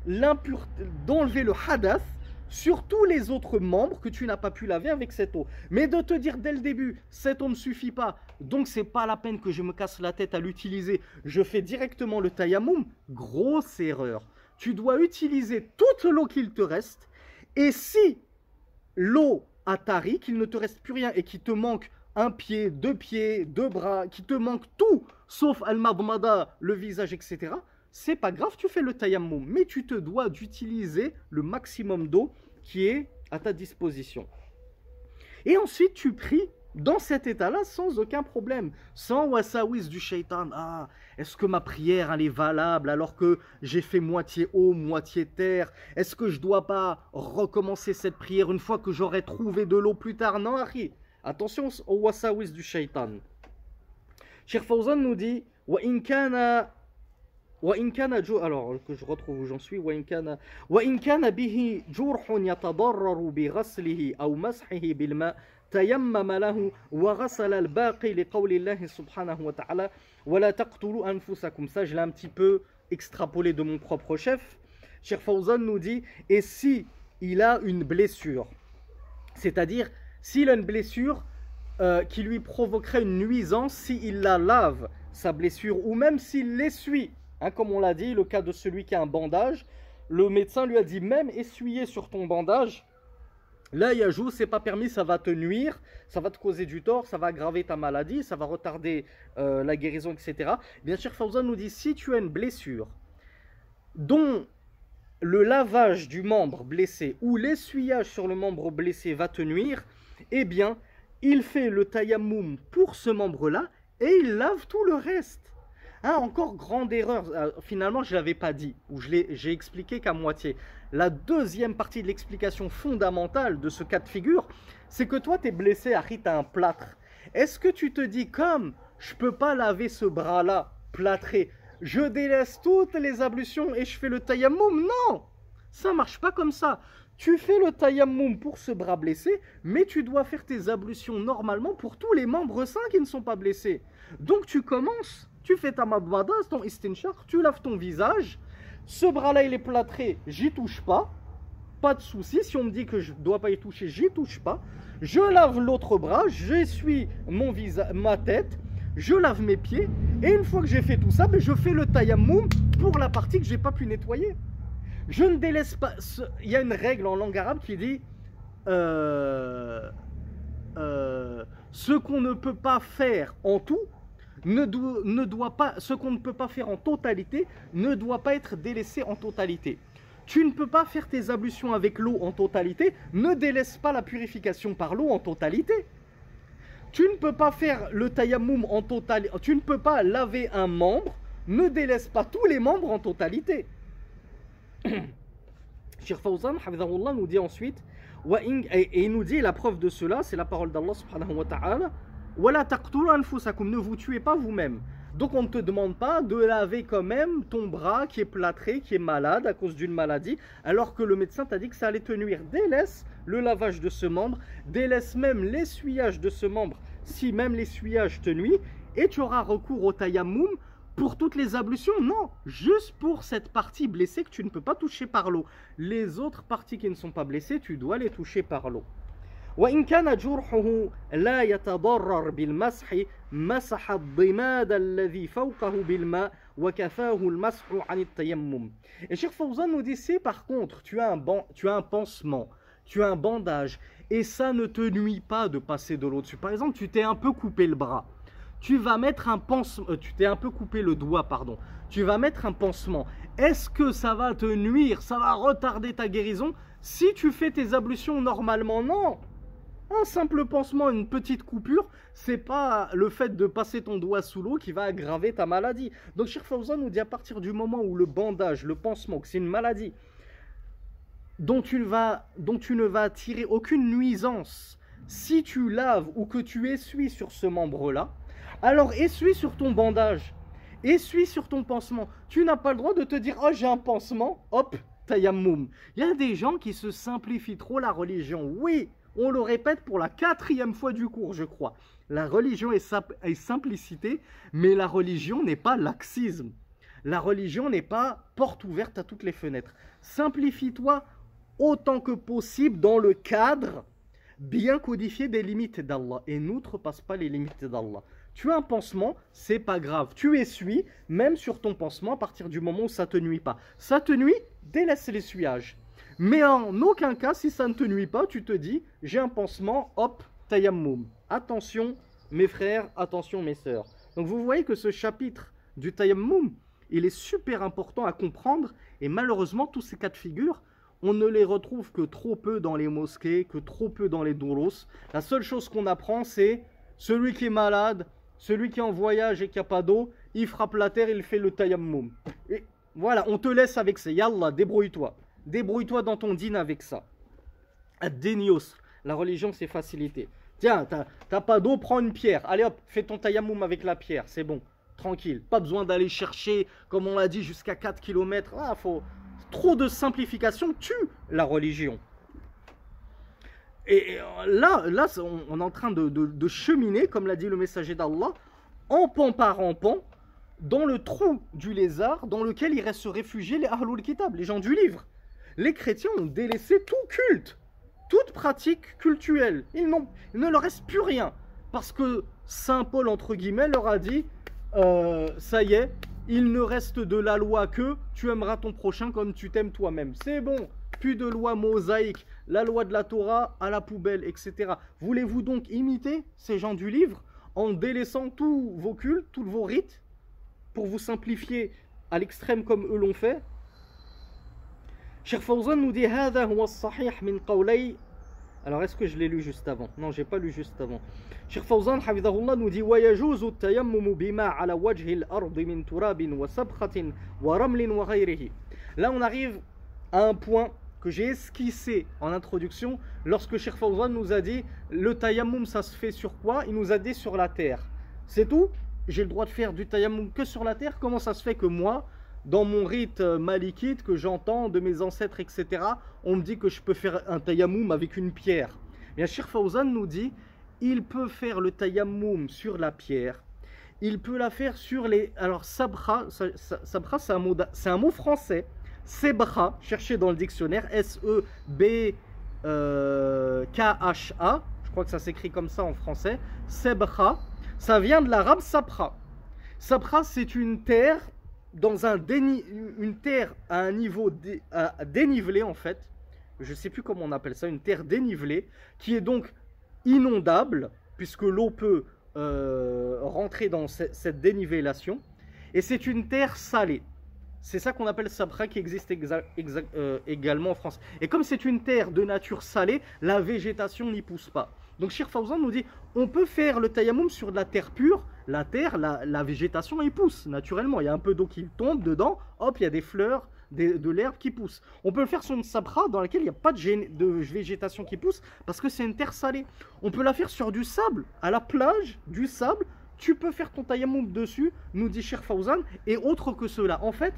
d'enlever le hadath sur tous les autres membres que tu n'as pas pu laver avec cette eau. Mais de te dire dès le début, cette eau ne suffit pas, donc c'est pas la peine que je me casse la tête à l'utiliser, je fais directement le tayammum, grosse erreur tu dois utiliser toute l'eau qu'il te reste. Et si l'eau a tari, qu'il ne te reste plus rien et qu'il te manque un pied, deux pieds, deux bras, qu'il te manque tout, sauf al-madmada, le visage, etc., c'est pas grave, tu fais le tayammum. Mais tu te dois d'utiliser le maximum d'eau qui est à ta disposition. Et ensuite, tu pries dans cet état-là sans aucun problème, sans wasawis du shaitan. Ah, est-ce que ma prière elle est valable alors que j'ai fait moitié eau, moitié terre? Est-ce que je dois pas recommencer cette prière une fois que j'aurai trouvé de l'eau plus tard Non, Harry, attention au wasawis du shaitan. Cheikh Fawzan nous dit Wa alors que je retrouve où j'en suis bihi كان وإن كان به جرح يتضرر بغسله أو مسحه بالماء تيمم له وغسل الباقي لقول الله سبحانه وتعالى ولا تقتلوا أنفسكم ça je l'ai un petit peu extrapolé de mon propre chef Cheikh Fawzan nous dit et si il a une blessure c'est-à-dire s'il a une blessure euh, qui lui provoquerait une nuisance s'il la lave sa blessure ou même s'il l'essuie Hein, comme on l'a dit, le cas de celui qui a un bandage, le médecin lui a dit même essuyer sur ton bandage. Là, Yajou, c'est pas permis, ça va te nuire, ça va te causer du tort, ça va aggraver ta maladie, ça va retarder euh, la guérison, etc. Bien sûr, Fawzan nous dit si tu as une blessure dont le lavage du membre blessé ou l'essuyage sur le membre blessé va te nuire, eh bien, il fait le tayammum pour ce membre-là et il lave tout le reste. Ah, encore grande erreur. Euh, finalement, je ne l'avais pas dit, ou j'ai expliqué qu'à moitié. La deuxième partie de l'explication fondamentale de ce cas de figure, c'est que toi, tu es blessé, Harry, tu un plâtre. Est-ce que tu te dis, comme je peux pas laver ce bras-là plâtré, je délaisse toutes les ablutions et je fais le tayammum Non Ça marche pas comme ça. Tu fais le tayammum pour ce bras blessé, mais tu dois faire tes ablutions normalement pour tous les membres sains qui ne sont pas blessés. Donc tu commences tu fais ta madbada, ton istinshaq, tu laves ton visage. Ce bras-là, il est plâtré, j'y touche pas. Pas de souci. Si on me dit que je dois pas y toucher, j'y touche pas. Je lave l'autre bras, j'essuie mon visage, ma tête, je lave mes pieds. Et une fois que j'ai fait tout ça, ben, je fais le tayammum pour la partie que j'ai pas pu nettoyer. Je ne délaisse pas. Il y a une règle en langue arabe qui dit euh, euh, ce qu'on ne peut pas faire en tout ne doit, pas, ce qu'on ne peut pas faire en totalité ne doit pas être délaissé en totalité. Tu ne peux pas faire tes ablutions avec l'eau en totalité, ne délaisse pas la purification par l'eau en totalité. Tu ne peux pas faire le tayammum en totalité, tu ne peux pas laver un membre, ne délaisse pas tous les membres en totalité. Shir Fawzan, nous dit ensuite, et il nous dit la preuve de cela, c'est la parole d'Allah subhanahu wa ta'ala, ne vous tuez pas vous-même. Donc on ne te demande pas de laver quand même ton bras qui est plâtré, qui est malade à cause d'une maladie, alors que le médecin t'a dit que ça allait te nuire. Délaisse le lavage de ce membre, délaisse même l'essuyage de ce membre si même l'essuyage te nuit, et tu auras recours au tayammum pour toutes les ablutions. Non, juste pour cette partie blessée que tu ne peux pas toucher par l'eau. Les autres parties qui ne sont pas blessées, tu dois les toucher par l'eau. وإن كان جرحه لا يتضرر بالمسح مسح الضماد الذي فوقه بالماء وكفاه المسح عن التيمم. Et Cheikh Fawzan nous dit si par contre tu as un, ban, tu as un pansement, tu as un bandage et ça ne te nuit pas de passer de l'eau dessus. Par exemple, tu t'es un peu coupé le bras. Tu vas mettre un pansement, euh, tu t'es un peu coupé le doigt, pardon. Tu vas mettre un pansement. Est-ce que ça va te nuire Ça va retarder ta guérison Si tu fais tes ablutions normalement, non. Un simple pansement, une petite coupure, c'est pas le fait de passer ton doigt sous l'eau qui va aggraver ta maladie. Donc Sheikh Fawzan nous dit à partir du moment où le bandage, le pansement, que c'est une maladie dont tu, vas, dont tu ne vas tirer aucune nuisance si tu laves ou que tu essuies sur ce membre-là, alors essuie sur ton bandage, essuie sur ton pansement. Tu n'as pas le droit de te dire, oh j'ai un pansement, hop, tayammum. Il y a des gens qui se simplifient trop la religion. Oui, on le répète pour la quatrième fois du cours, je crois. La religion est, simplicité, mais la religion n'est pas laxisme. La religion n'est pas porte ouverte à toutes les fenêtres. Simplifie-toi autant que possible dans le cadre bien codifié des limites d'Allah et n'outrepasse pas les limites d'Allah. Tu as un pansement, c'est pas grave. Tu essuies, même sur ton pansement, à partir du moment où ça te nuit pas. Ça te nuit, délaisse l'essuyage. Mais en aucun cas, si ça ne te nuit pas, tu te dis, j'ai un pansement, hop, tayammum. Attention, mes frères, attention, mes sœurs. Donc vous voyez que ce chapitre du tayammum, il est super important à comprendre. Et malheureusement, tous ces cas de figure, on ne les retrouve que trop peu dans les mosquées, que trop peu dans les douros. La seule chose qu'on apprend, c'est celui qui est malade, celui qui est en voyage et qui n'a pas d'eau, il frappe la terre, il fait le tayammum. Et voilà, on te laisse avec ça. Yallah, débrouille-toi. Débrouille-toi dans ton dîner avec ça. Ad-denios. La religion, c'est facilité. Tiens, t'as pas d'eau, prends une pierre. Allez hop, fais ton tayammum avec la pierre, c'est bon. Tranquille. Pas besoin d'aller chercher, comme on l'a dit, jusqu'à 4 km. Ah, faut, trop de simplification tue la religion. Et là, là on est en train de, cheminer, comme l'a dit le messager d'Allah, en pan par en pan, dans le trou du lézard dans lequel iraient se réfugier les Ahlul Kitab, les gens du livre. Les chrétiens ont délaissé tout culte, toute pratique cultuelle. il ne leur reste plus rien. Parce que Saint Paul, entre guillemets, leur a dit, euh, ça y est, il ne reste de la loi que tu aimeras ton prochain comme tu t'aimes toi-même. C'est bon, plus de loi mosaïque, la loi de la Torah à la poubelle, etc. Voulez-vous donc imiter ces gens du livre en délaissant tous vos cultes, tous vos rites, pour vous simplifier à l'extrême comme eux l'ont fait? Cheikh Fawzan nous dit alors, est-ce que je l'ai lu juste avant Non, j'ai pas lu juste avant. Cheikh Fawzan, hafidahullah, nous dit وَيَجُوزُ التَّيَمُّمُ بِمَا عَلَى وَجْهِ الْأَرْضِ مِنْ تُرَابٍ وَسَبْخَةٍ وَرَمْلٍ وَغَيْرِهِ Là, on arrive à un point que j'ai esquissé en introduction lorsque Cheikh Fawzan nous a dit le tayammum, ça se fait sur quoi Il nous a dit sur la terre. C'est tout J'ai le droit de faire du tayammum que sur la terre Comment ça se fait que moi, dans mon rite euh, malikite que j'entends de mes ancêtres, etc., on me dit que je peux faire un tayammum avec une pierre. Bien, Shir Fawzan nous dit, il peut faire le tayammum sur la pierre, il peut la faire sur les... Alors, sabra, sabra c'est un, mot, mot français. Sebra, cherchez dans le dictionnaire, S-E-B-K-H-A, je crois que ça s'écrit comme ça en français. Sebra, ça vient de l'arabe sapra. Sapra, c'est une terre dans un une terre à un niveau dénivelé en fait, je ne sais plus comment on appelle ça, une terre dénivelée, qui est donc inondable, puisque l'eau peut euh, rentrer dans cette dénivellation, et c'est une terre salée. C'est ça qu'on appelle sabra qui existe euh, également en France. Et comme c'est une terre de nature salée, la végétation n'y pousse pas. Donc Shir Fawzan nous dit, on peut faire le tayammum sur de la terre pure. La terre, la, végétation y pousse naturellement. Il y a un peu d'eau qui tombe dedans, hop, il y a des fleurs, de l'herbe qui pousse. On peut le faire sur une sabra dans laquelle il n'y a pas de, de, végétation qui pousse parce que c'est une terre salée. On peut la faire sur du sable, à la plage, du sable. Tu peux faire ton tayammum dessus, nous dit Shir Fawzan, et autre que cela. En fait,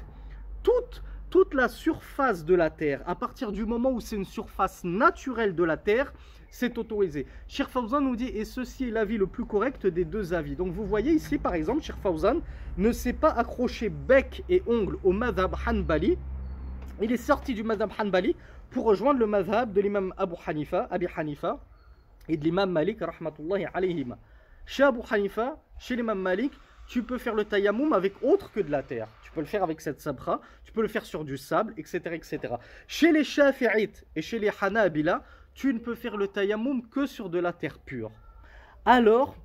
toute, toute la surface de la Terre, à partir du moment où c'est une surface naturelle de la Terre, c'est autorisé. Sheikh Fawzan nous dit, et ceci est l'avis le plus correct des deux avis. Donc vous voyez ici, par exemple, Sheikh Fawzan ne s'est pas accroché bec et ongle au madhab Hanbali. Il est sorti du madhab Hanbali pour rejoindre le madhab de l'imam Abu Hanifa, Abi Hanifa, et de l'imam Malik, rahmatullahi. Chez Abu Hanifa, chez l'imam Malik, tu peux faire le tayammum avec autre que de la terre. Tu peux le faire avec cette sabra, tu peux le faire sur du sable, etc. etc. Chez les Shafi'ites et chez les Hanabila, tu ne peux faire le tayammum que sur de la terre pure. Alors,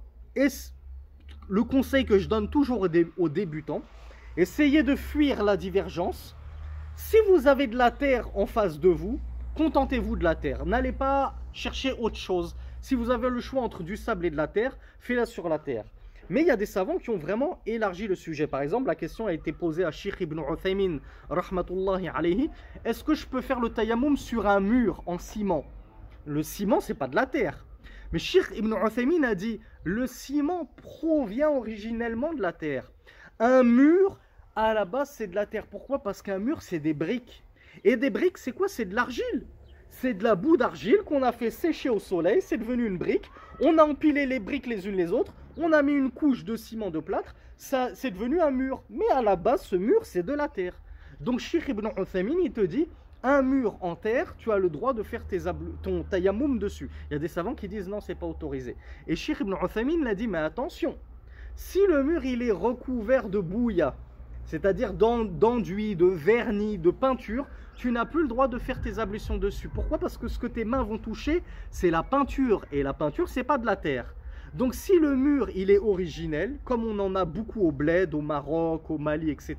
le conseil que je donne toujours aux débutants, essayez de fuir la divergence. Si vous avez de la terre en face de vous, contentez-vous de la terre. N'allez pas chercher autre chose. Si vous avez le choix entre du sable et de la terre, faites-la sur la terre. Mais il y a des savants qui ont vraiment élargi le sujet. Par exemple, la question a été posée à Sheikh ibn Uthaymin, rahmatullahi alayhi. Est-ce que je peux faire le tayammum sur un mur en ciment? Le ciment, c'est pas de la terre. Mais Sheikh ibn Uthaymin a dit, le ciment provient originellement de la terre. Un mur, à la base, c'est de la terre. Pourquoi? Parce qu'un mur, c'est des briques. Et des briques, c'est quoi? C'est de l'argile. C'est de la boue d'argile qu'on a fait sécher au soleil, c'est devenu une brique. On a empilé les briques les unes les autres, on a mis une couche de ciment de plâtre, ça c'est devenu un mur. Mais à la base, ce mur, c'est de la terre. Donc Sheikh ibn Uthaymin, il te dit, un mur en terre, tu as le droit de faire tes ton tayammum dessus. Il y a des savants qui disent non, c'est pas autorisé. Et Sheikh ibn l'a dit, mais attention, si le mur il est recouvert de bouilla, c'est-à-dire d'enduit, de vernis, de peinture, tu n'as plus le droit de faire tes ablutions dessus. Pourquoi? Parce que ce que tes mains vont toucher, c'est la peinture. Et la peinture, c'est pas de la terre. Donc si le mur, il est originel, comme on en a beaucoup au Bled, au Maroc, au Mali, etc.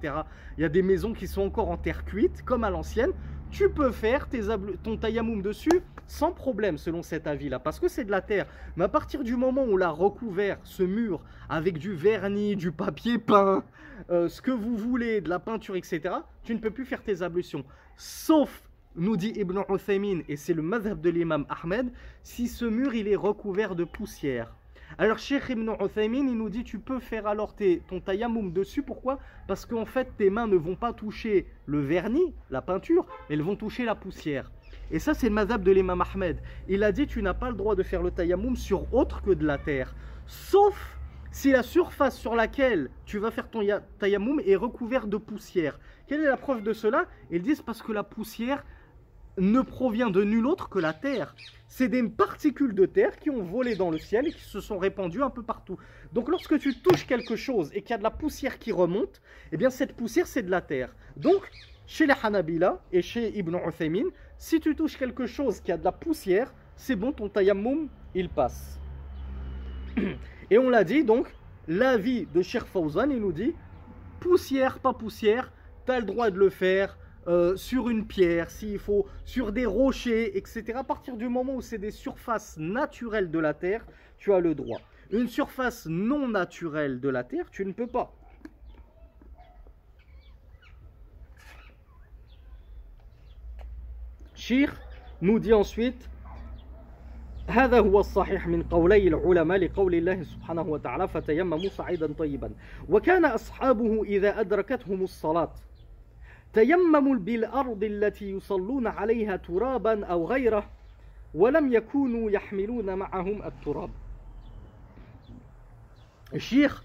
Il y a des maisons qui sont encore en terre cuite, comme à l'ancienne. Tu peux faire tes ton tayamoum dessus sans problème, selon cet avis-là, parce que c'est de la terre. Mais à partir du moment où on l'a recouvert, ce mur, avec du vernis, du papier peint, euh, ce que vous voulez, de la peinture, etc., tu ne peux plus faire tes ablutions. Sauf, nous dit Ibn Uthaymin, et c'est le madhab de l'imam Ahmed, si ce mur, il est recouvert de poussière. Alors Sheikh Ibn Uthaymin, il nous dit tu peux faire alors ton tayammum dessus. Pourquoi? Parce qu'en fait tes mains ne vont pas toucher le vernis, la peinture, elles vont toucher la poussière. Et ça c'est le madhab de l'imam Ahmed. Il a dit tu n'as pas le droit de faire le tayammum sur autre que de la terre. Sauf si la surface sur laquelle tu vas faire ton tayammum est recouverte de poussière. Quelle est la preuve de cela? Ils disent parce que la poussière ne provient de nul autre que la terre. C'est des particules de terre qui ont volé dans le ciel et qui se sont répandues un peu partout. Donc lorsque tu touches quelque chose et qu'il y a de la poussière qui remonte, eh bien cette poussière c'est de la terre. Donc chez les Hanabila et chez Ibn Uthaymin, si tu touches quelque chose qui a de la poussière, c'est bon, ton tayammum, il passe. Et on l'a dit, donc, l'avis de Sheikh Fawzan, il nous dit, poussière, pas poussière, tu as le droit de le faire, euh, sur une pierre, s'il faut, sur des rochers, etc. À partir du moment où c'est des surfaces naturelles de la Terre, tu as le droit. Une surface non naturelle de la Terre, tu ne peux pas. Shir nous dit ensuite هذا هو الصحيح من قولي العلماء لقول الله سبحانه وتعالى فتيمموا صعيدا طيبا وكان أصحابه إذا أدركتهم الصلاة تيمموا بالأرض التي يصلون عليها ترابا أو غيره ولم يكونوا يحملون معهم التراب الشيخ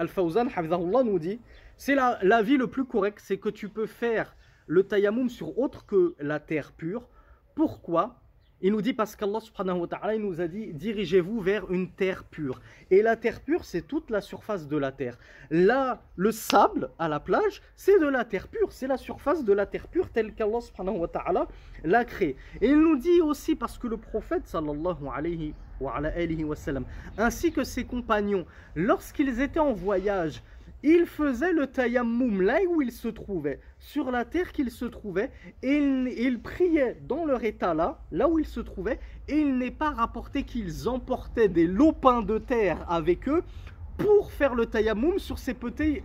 الفوزان حفظه الله نودي C'est la, la vie le plus correct, c'est que tu peux faire le tayammum sur autre que la terre pure. Pourquoi Il nous dit parce qu'Allah subhanahu wa ta'ala nous a dit dirigez-vous vers une terre pure. Et la terre pure, c'est toute la surface de la terre. Là, le sable à la plage, c'est de la terre pure, c'est la surface de la terre pure telle qu'Allah subhanahu wa ta'ala l'a créée. Et il nous dit aussi parce que le prophète sallallahu alayhi ainsi que ses compagnons, lorsqu'ils étaient en voyage, ils faisaient le tayammum là où ils se trouvaient, sur la terre qu'ils se trouvaient, et ils, priaient dans leur état là, là où ils se trouvaient, et il n'est pas rapporté qu'ils emportaient des lopins de terre avec eux pour faire le tayammum sur ces petits,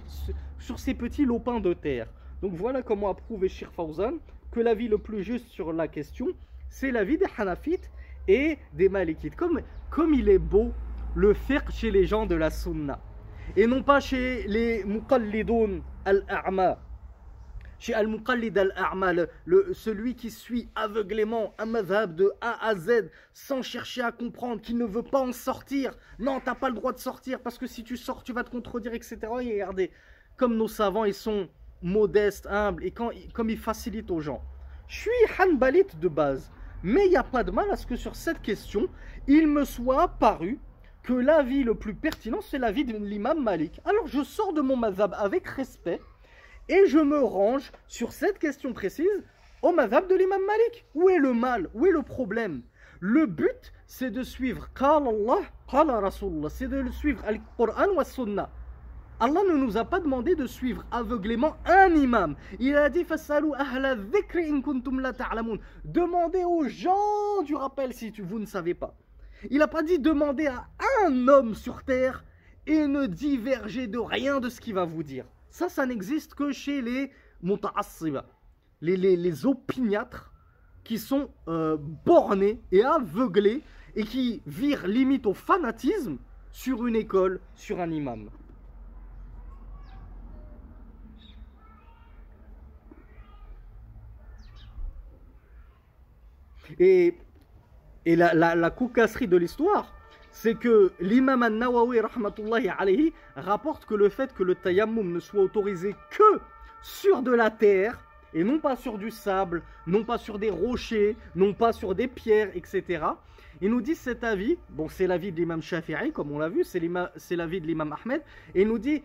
sur ces petits lopins de terre. Donc voilà comment a prouvé Shir Fawzan que l'avis le plus juste sur la question, c'est l'avis des Hanafites et des Malikites. Comme, comme il est beau le faire chez les gens de la Sunna et non pas chez les Muqallidoun al-A'ma. Chez Al-Muqallid al-A'ma, celui qui suit aveuglément un madhab de A à Z sans chercher à comprendre, qui ne veut pas en sortir. Non, t'as pas le droit de sortir parce que si tu sors, tu vas te contredire, etc. Et regardez, comme nos savants, ils sont modestes, humbles et quand, comme ils facilitent aux gens. Je suis Hanbalite de base. Mais il n'y a pas de mal à ce que sur cette question, il me soit paru que l'avis le plus pertinent, c'est l'avis de l'imam Malik. Alors je sors de mon mazhab avec respect et je me range sur cette question précise au mazhab de l'imam Malik. Où est le mal? Où est le problème? Le but, c'est de suivre Qala Allah, Qala c'est de suivre Al-Qur'an wa Sunnah. Allah ne nous a pas demandé de suivre aveuglément un imam. Il a dit Demandez aux gens du rappel si vous ne savez pas. Il n'a pas dit demander à un homme sur terre et ne diverger de rien de ce qu'il va vous dire. Ça, ça n'existe que chez les muta'assiba, les, les, opiniâtres qui sont euh, bornés et aveuglés et qui virent limite au fanatisme sur une école, sur un imam. Et, et la, la, de l'histoire, c'est que l'imam al-Nawawi alayhi, rapporte que le fait que le tayammum ne soit autorisé que sur de la terre, et non pas sur du sable, non pas sur des rochers, non pas sur des pierres, etc. Il nous dit cet avis, bon c'est l'avis de l'imam Shafi'i comme on l'a vu, c'est l'avis de l'imam Ahmed, et il nous dit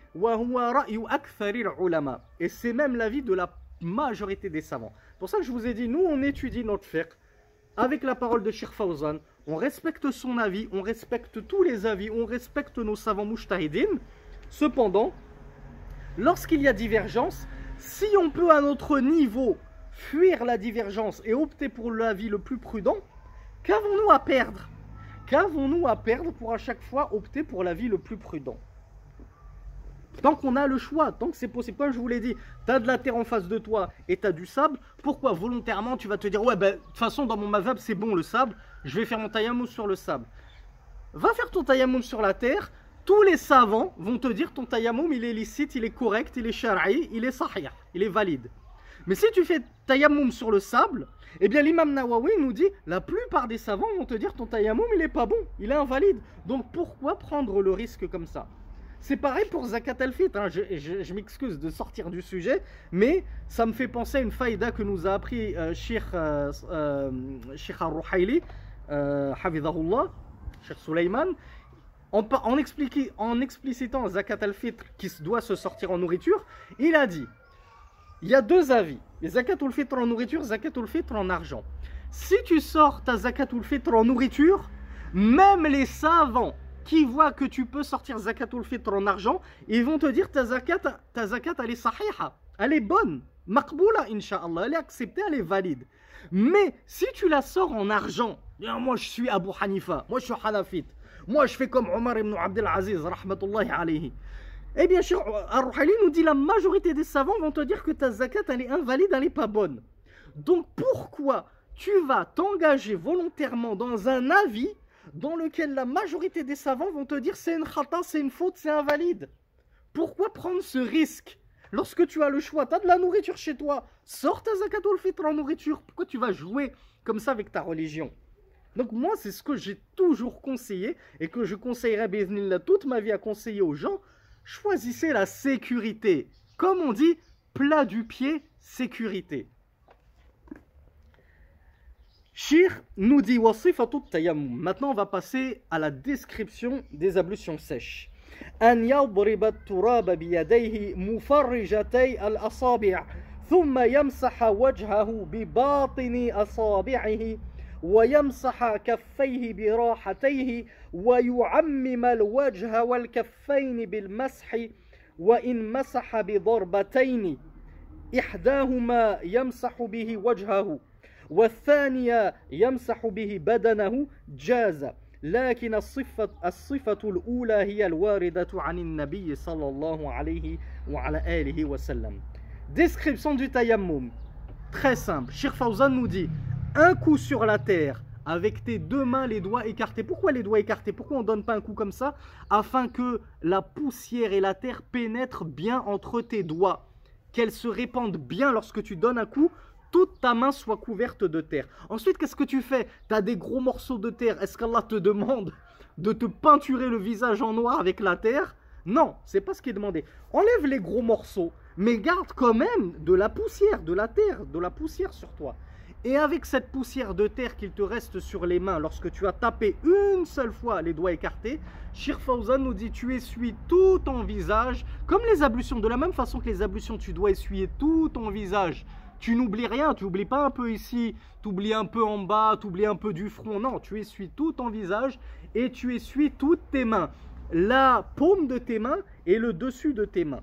et c'est même l'avis de la majorité des savants. Pour ça que je vous ai dit, nous on étudie notre fiqh, avec la parole de Sheikh Fawzan, on respecte son avis, on respecte tous les avis, on respecte nos savants mouchtahidin. Cependant, lorsqu'il y a divergence, si on peut à notre niveau fuir la divergence et opter pour l'avis le plus prudent, qu'avons-nous à perdre? Qu'avons-nous à perdre pour à chaque fois opter pour l'avis le plus prudent? Tant qu'on a le choix, tant que c'est possible, comme je vous l'ai dit, tu as de la terre en face de toi et tu as du sable, pourquoi volontairement tu vas te dire, ouais, ben, de toute façon, dans mon mazab, c'est bon le sable, je vais faire mon tayammum sur le sable. Va faire ton tayammum sur la terre, tous les savants vont te dire ton tayammum, il est licite, il est correct, il est shara'i, il est sahih, il est valide. Mais si tu fais tayammum sur le sable, eh bien l'imam Nawawi nous dit, la plupart des savants vont te dire ton tayammum, il est pas bon, il est invalide. Donc pourquoi prendre le risque comme ça? C'est pareil pour Zakat al-Fitr. Hein. Je, m'excuse de sortir du sujet, mais ça me fait penser à une faïda que nous a appris euh, Sheikh, euh, euh, al-Ruhayli, euh, Hafidahullah, Sheikh Sulaiman, en, en, en explicitant Zakat al-Fitr qui doit se sortir en nourriture. Il a dit il y a deux avis. Zakat al-Fitr en nourriture, Zakat al-Fitr en argent. Si tu sors ta Zakat al-Fitr en nourriture, même les savants qui voient que tu peux sortir zakatul fitr en argent, ils vont te dire ta zakat, ta zakat elle est sahiha, elle est bonne, makboula inshallah, elle est acceptée, elle est valide. Mais si tu la sors en argent, moi je suis Abu Hanifa, moi je suis Hanafite, moi je fais comme Omar ibn Abdel Aziz, rahmatullahi alayhi. Eh bien, Ar-Ruhali nous dit la majorité des savants vont te dire que ta zakat elle est invalide, elle n'est pas bonne. Donc pourquoi tu vas t'engager volontairement dans un avis dans lequel la majorité des savants vont te dire c'est une khata, c'est une faute, c'est invalide. Pourquoi prendre ce risque Lorsque tu as le choix, tu as de la nourriture chez toi, sors ta zakatul fitr en nourriture. Pourquoi tu vas jouer comme ça avec ta religion? Donc moi, c'est ce que j'ai toujours conseillé et que je conseillerais toute ma vie à conseiller aux gens. Choisissez la sécurité. Comme on dit, plat du pied, sécurité. Shir nous dit wasifatut tayammum. Maintenant, on va passer à la description des ablutions sèches. أن يضرب التراب بيديه مفرجتي الأصابع ثم يمسح وجهه بباطن أصابعه ويمسح كفيه براحتيه ويعمم الوجه والكفين بالمسح وإن مسح بضربتين إحداهما يمسح به وجهه والثانية يمسح به بدنه جاز لكن الصفة, الصفة الأولى هي الواردة عن النبي صلى الله عليه وعلى آله وسلم Description du tayammum. Très simple. Sheikh Fawzan nous dit un coup sur la terre avec tes deux mains, les doigts écartés. Pourquoi les doigts écartés Pourquoi on ne donne pas un coup comme ça Afin que la poussière et la terre pénètrent bien entre tes doigts. Qu'elles se répandent bien lorsque tu donnes un coup toute ta main soit couverte de terre. Ensuite, qu'est-ce que tu fais? Tu as des gros morceaux de terre. Est-ce qu'Allah te demande de te peinturer le visage en noir avec la terre? Non, c'est pas ce qui est demandé. Enlève les gros morceaux, mais garde quand même de la poussière, de la terre, de la poussière sur toi. Et avec cette poussière de terre qu'il te reste sur les mains lorsque tu as tapé une seule fois les doigts écartés, Shir Fawzan nous dit tu essuies tout ton visage, comme les ablutions, de la même façon que les ablutions, tu dois essuyer tout ton visage tu n'oublies rien, tu n'oublies pas un peu ici, tu oublies un peu en bas, tu oublies un peu du front. Non, tu essuies tout ton visage et tu essuies toutes tes mains. La paume de tes mains et le dessus de tes mains.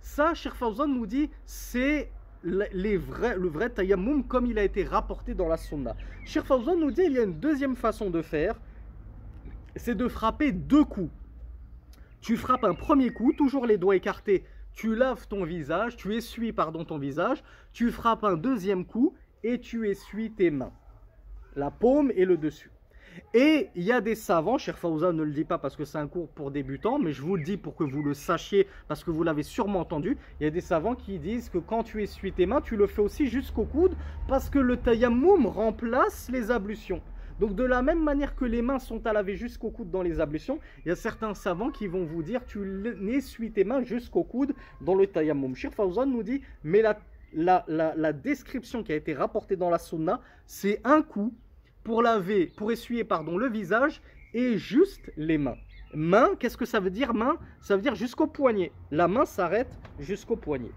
Ça, Sheikh Fawzan nous dit, c'est les vrais, le vrai tayammum comme il a été rapporté dans la sunna. Sheikh Fawzan nous dit, il y a une deuxième façon de faire, c'est de frapper deux coups. Tu frappes un premier coup, toujours les doigts écartés tu laves ton visage, tu essuies pardon ton visage, tu frappes un deuxième coup et tu essuies tes mains, la paume et le dessus. Et il y a des savants, cher Fawza ne le dit pas parce que c'est un cours pour débutants, mais je vous le dis pour que vous le sachiez parce que vous l'avez sûrement entendu. Il y a des savants qui disent que quand tu essuies tes mains, tu le fais aussi jusqu'au coude parce que le tayammum remplace les ablutions. Donc de la même manière que les mains sont à laver jusqu'au coude dans les ablutions, il y a certains savants qui vont vous dire tu n'essuies tes mains jusqu'au coude dans le tayammum. Shir Fawzan nous dit mais la, la, description qui a été rapportée dans la sunna, c'est un coup pour laver, pour essuyer pardon, le visage et juste les mains. Main, qu'est-ce que ça veut dire main? Ça veut dire jusqu'au poignet. La main s'arrête jusqu'au poignet.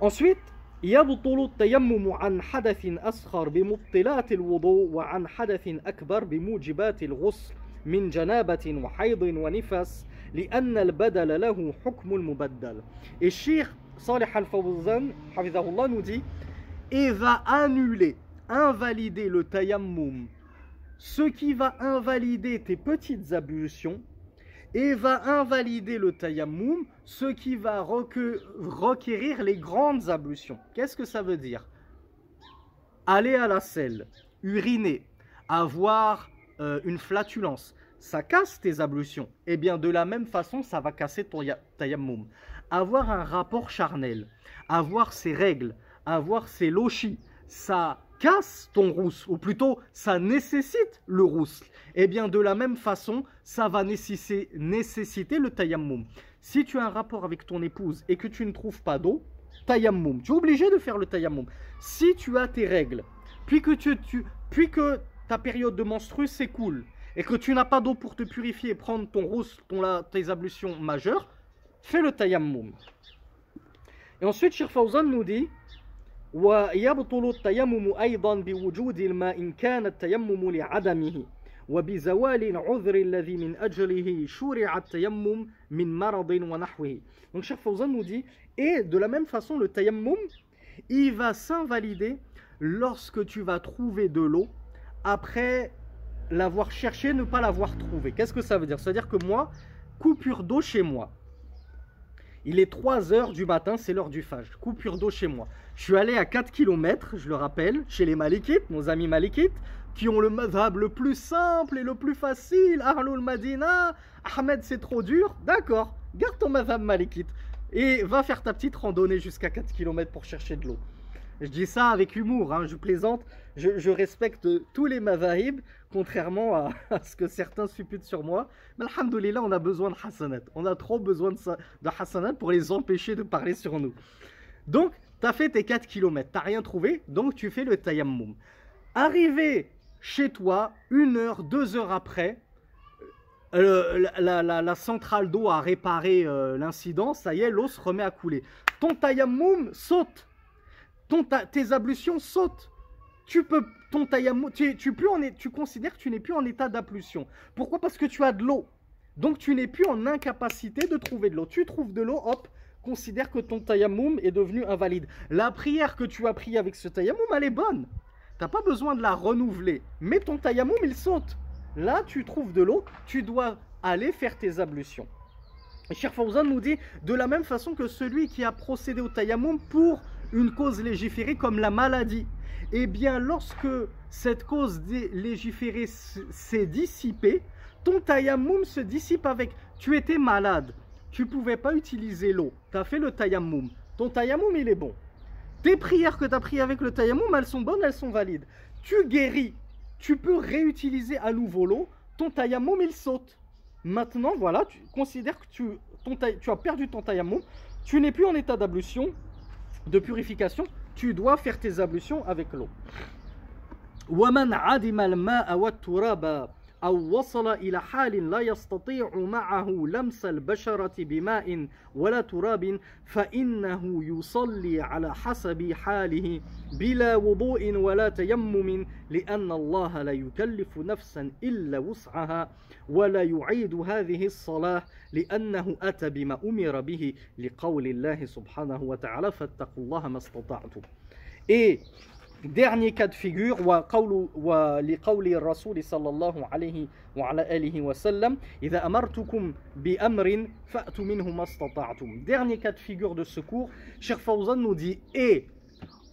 Ensuite, يبطل التيمم عن حدث أصغر بمبطلات الوضوء وعن حدث أكبر بموجبات الغسل من جنابة وحيض ونفس لأن البدل له حكم المبدل. الشيخ صالح الفوزان حفظه الله dit et va invalider le tayammum. Ce qui va invalider tes petites ablutions et va invalider le tayammum, ce qui va requérir les grandes ablutions. Qu'est-ce que ça veut dire? Aller à la selle, uriner, avoir euh, une flatulence, ça casse tes ablutions. Et eh bien de la même façon, ça va casser ton tayammum. Avoir un rapport charnel, avoir ses règles, avoir ses lochis, ça casse ton rousse, ou plutôt ça nécessite le rousse, eh bien de la même façon, ça va nécessiter, le tayammum. Si tu as un rapport avec ton épouse et que tu ne trouves pas d'eau, tayammum, tu es obligé de faire le tayammum. Si tu as tes règles, puis que, tu, puis que ta période de menstru s'écoule, et que tu n'as pas d'eau pour te purifier et prendre ton rousse, ton, tes ablutions majeures, fais le tayammum. Et ensuite, Shir nous dit ويبطل التيمم أيضا بوجود الماء إن كان التيمم لعدمه وبزوال العذر الذي من أجله شرع التيمم من مرض ونحوه Donc Cheikh Fawzan nous dit et de la même façon le tayammum il va s'invalider lorsque tu vas trouver de l'eau après l'avoir cherché, ne pas l'avoir trouvé. Qu'est-ce que ça veut dire C'est-à-dire que moi, coupure d'eau chez moi. il est 3 heures du matin, c'est l'heure du Fajr. Coupure d'eau chez moi. Je suis allé à 4 km, je le rappelle, chez les Malikites, nos amis Malikites, qui ont le madhab le plus simple et le plus facile. Ahlul Madina, Ahmed c'est trop dur. D'accord, garde ton madhab Malikite et va faire ta petite randonnée jusqu'à 4 km pour chercher de l'eau. Je dis ça avec humour, hein, je plaisante, je, respecte tous les madhahib, contrairement à, ce que certains supputent sur moi. Mais alhamdoulilah, on a besoin de hasanat. On a trop besoin de, de hasanat pour les empêcher de parler sur nous. Donc, tu as fait tes 4 km, tu n'as rien trouvé, donc tu fais le tayammum. Arrivé chez toi, une heure, deux heures après, euh, la, centrale d'eau a réparé euh, l'incident, ça y est, l'eau se remet à couler. Ton tayammum saute, Ton tes ablutions sautent. tu peux ton tu, plus en, tu considères que tu n'es plus en état d'applution. Pourquoi? Parce que tu as de l'eau. Donc tu n'es plus en incapacité de trouver de l'eau. Tu trouves de l'eau, hop, considère que ton tayammum est devenu invalide. La prière que tu as pris avec ce tayammum, elle est bonne. Tu n'as pas besoin de la renouveler. Mais ton tayammum, il saute. Là, tu trouves de l'eau, tu dois aller faire tes ablutions. Et Cheikh Fawzan nous dit, de la même façon que celui qui a procédé au tayammum pour une cause légiférée comme la maladie, eh bien, lorsque cette cause légiférée s'est dissipée, ton tayammum se dissipe avec. Tu étais malade, tu pouvais pas utiliser l'eau, tu as fait le tayammum. Ton tayammum, il est bon. Tes prières que tu as avec le tayammum, elles sont bonnes, elles sont valides. Tu guéris, tu peux réutiliser à nouveau l'eau, ton tayammum, il saute. Maintenant, voilà, tu considères que tu, ton, tu as perdu ton tayammum, tu n'es plus en état d'ablution, de purification, tu dois faire tes ablutions avec l'eau. أو وصل إلى حال لا يستطيع معه لمس البشرة بماء ولا تراب فإنه يصلي على حسب حاله بلا وضوء ولا تيمم لأن الله لا يكلف نفسا إلا وسعها ولا يعيد هذه الصلاة لأنه أتى بما أمر به لقول الله سبحانه وتعالى فاتقوا الله ما استطعتم. Et Dernier cas de figure, لقول الرسول صلى الله عليه وعلى آله وسلم إذا أمرتكم بأمر فأتوا منه ما استطعتم. Dernier cas de figure de secours, Cheikh Fawzan nous dit et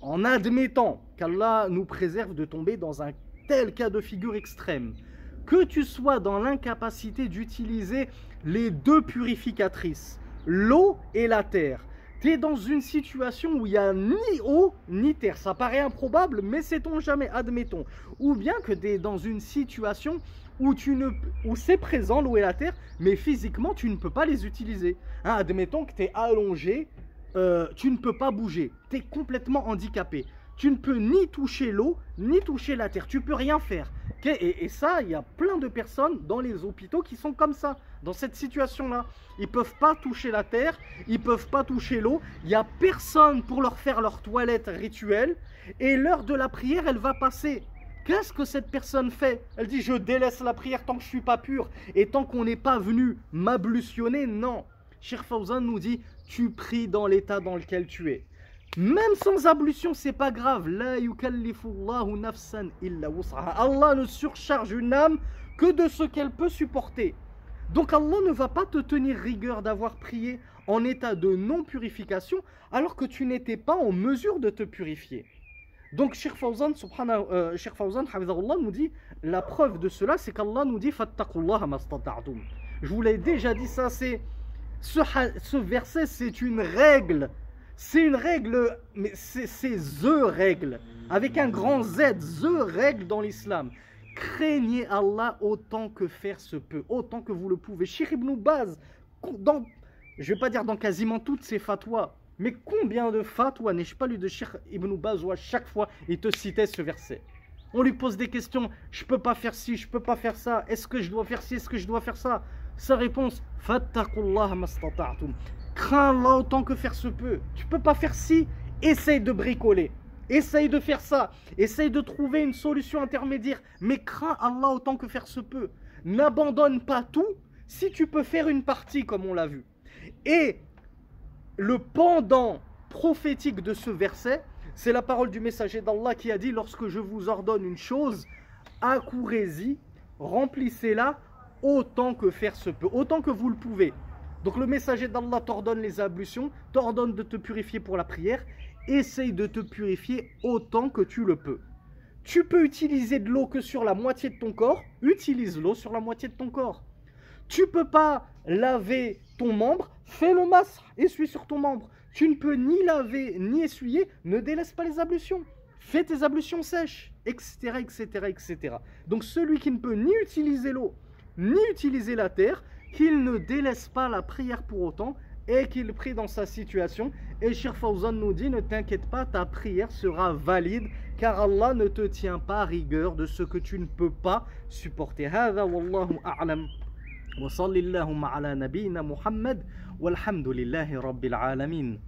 en admettant qu'Allah nous préserve de tomber dans un tel cas de figure extrême, que tu sois dans l'incapacité d'utiliser les deux purificatrices, l'eau et la terre, tu es dans une situation où il n'y a ni eau ni terre. Ça paraît improbable, mais sait-on jamais, admettons. Ou bien que tu es dans une situation où, ne, où c'est présent, l'eau et la terre, mais physiquement, tu ne peux pas les utiliser. Hein, admettons que tu es allongé, euh, tu ne peux pas bouger. Tu es complètement handicapé. Tu ne peux ni toucher l'eau, ni toucher la terre. Tu peux rien faire. Et, ça, il y a plein de personnes dans les hôpitaux qui sont comme ça, dans cette situation-là. Ils peuvent pas toucher la terre, ils peuvent pas toucher l'eau. Il n'y a personne pour leur faire leur toilette rituelle. Et l'heure de la prière, elle va passer. Qu'est-ce que cette personne fait? Elle dit, je délaisse la prière tant que je suis pas pur. Et tant qu'on n'est pas venu m'ablutionner, non. Cher Fawzan nous dit, tu pries dans l'état dans lequel tu es. Même sans ablution, c'est pas grave. La nafsan illa Allah ne surcharge une âme que de ce qu'elle peut supporter. Donc Allah ne va pas te tenir rigueur d'avoir prié en état de non-purification alors que tu n'étais pas en mesure de te purifier. Donc Sheikh Fawzan, euh, Fawzan nous dit la preuve de cela c'est qu'Allah nous dit Je vous l'ai déjà dit ça c'est ce, ce verset c'est une règle c'est une règle, mais c'est THE règle, avec un grand Z, THE règle dans l'islam. Craignez Allah autant que faire se peut, autant que vous le pouvez. Sheikh Ibn Baz, dans, je vais pas dire dans quasiment toutes ses fatwas, mais combien de fatwas n'ai-je pas lu de Sheikh Ibn Baz où à chaque fois il te citait ce verset? On lui pose des questions, je peux pas faire ci, je peux pas faire ça, est-ce que je dois faire ci, est-ce que je dois faire ça? Sa réponse, Fattakullah mastata'tum. Crains Allah autant que faire se peut. Tu peux pas faire ci, essaye de bricoler. Essaye de faire ça. Essaye de trouver une solution intermédiaire. Mais crains Allah autant que faire se peut. N'abandonne pas tout si tu peux faire une partie comme on l'a vu. Et le pendant prophétique de ce verset, c'est la parole du messager d'Allah qui a dit lorsque je vous ordonne une chose, accourez-y, remplissez-la autant que faire se peut, autant que vous le pouvez. Donc le messager d'Allah t'ordonne les ablutions, t'ordonne de te purifier pour la prière. Essaye de te purifier autant que tu le peux. Tu peux utiliser de l'eau que sur la moitié de ton corps, utilise l'eau sur la moitié de ton corps. Tu peux pas laver ton membre, fais le masque, essuie sur ton membre. Tu ne peux ni laver ni essuyer, ne délaisse pas les ablutions. Fais tes ablutions sèches, etc., etc., etc. Donc celui qui ne peut ni utiliser l'eau, ni utiliser la terre, qu'il ne délaisse pas la prière pour autant et qu'il prie dans sa situation. Et Shir Fawzan nous dit, ne t'inquiète pas, ta prière sera valide car Allah ne te tient pas rigueur de ce que tu ne peux pas supporter. هذا والله أعلم وصل اللهم على نبينا محمد والحمد لله رب العالمين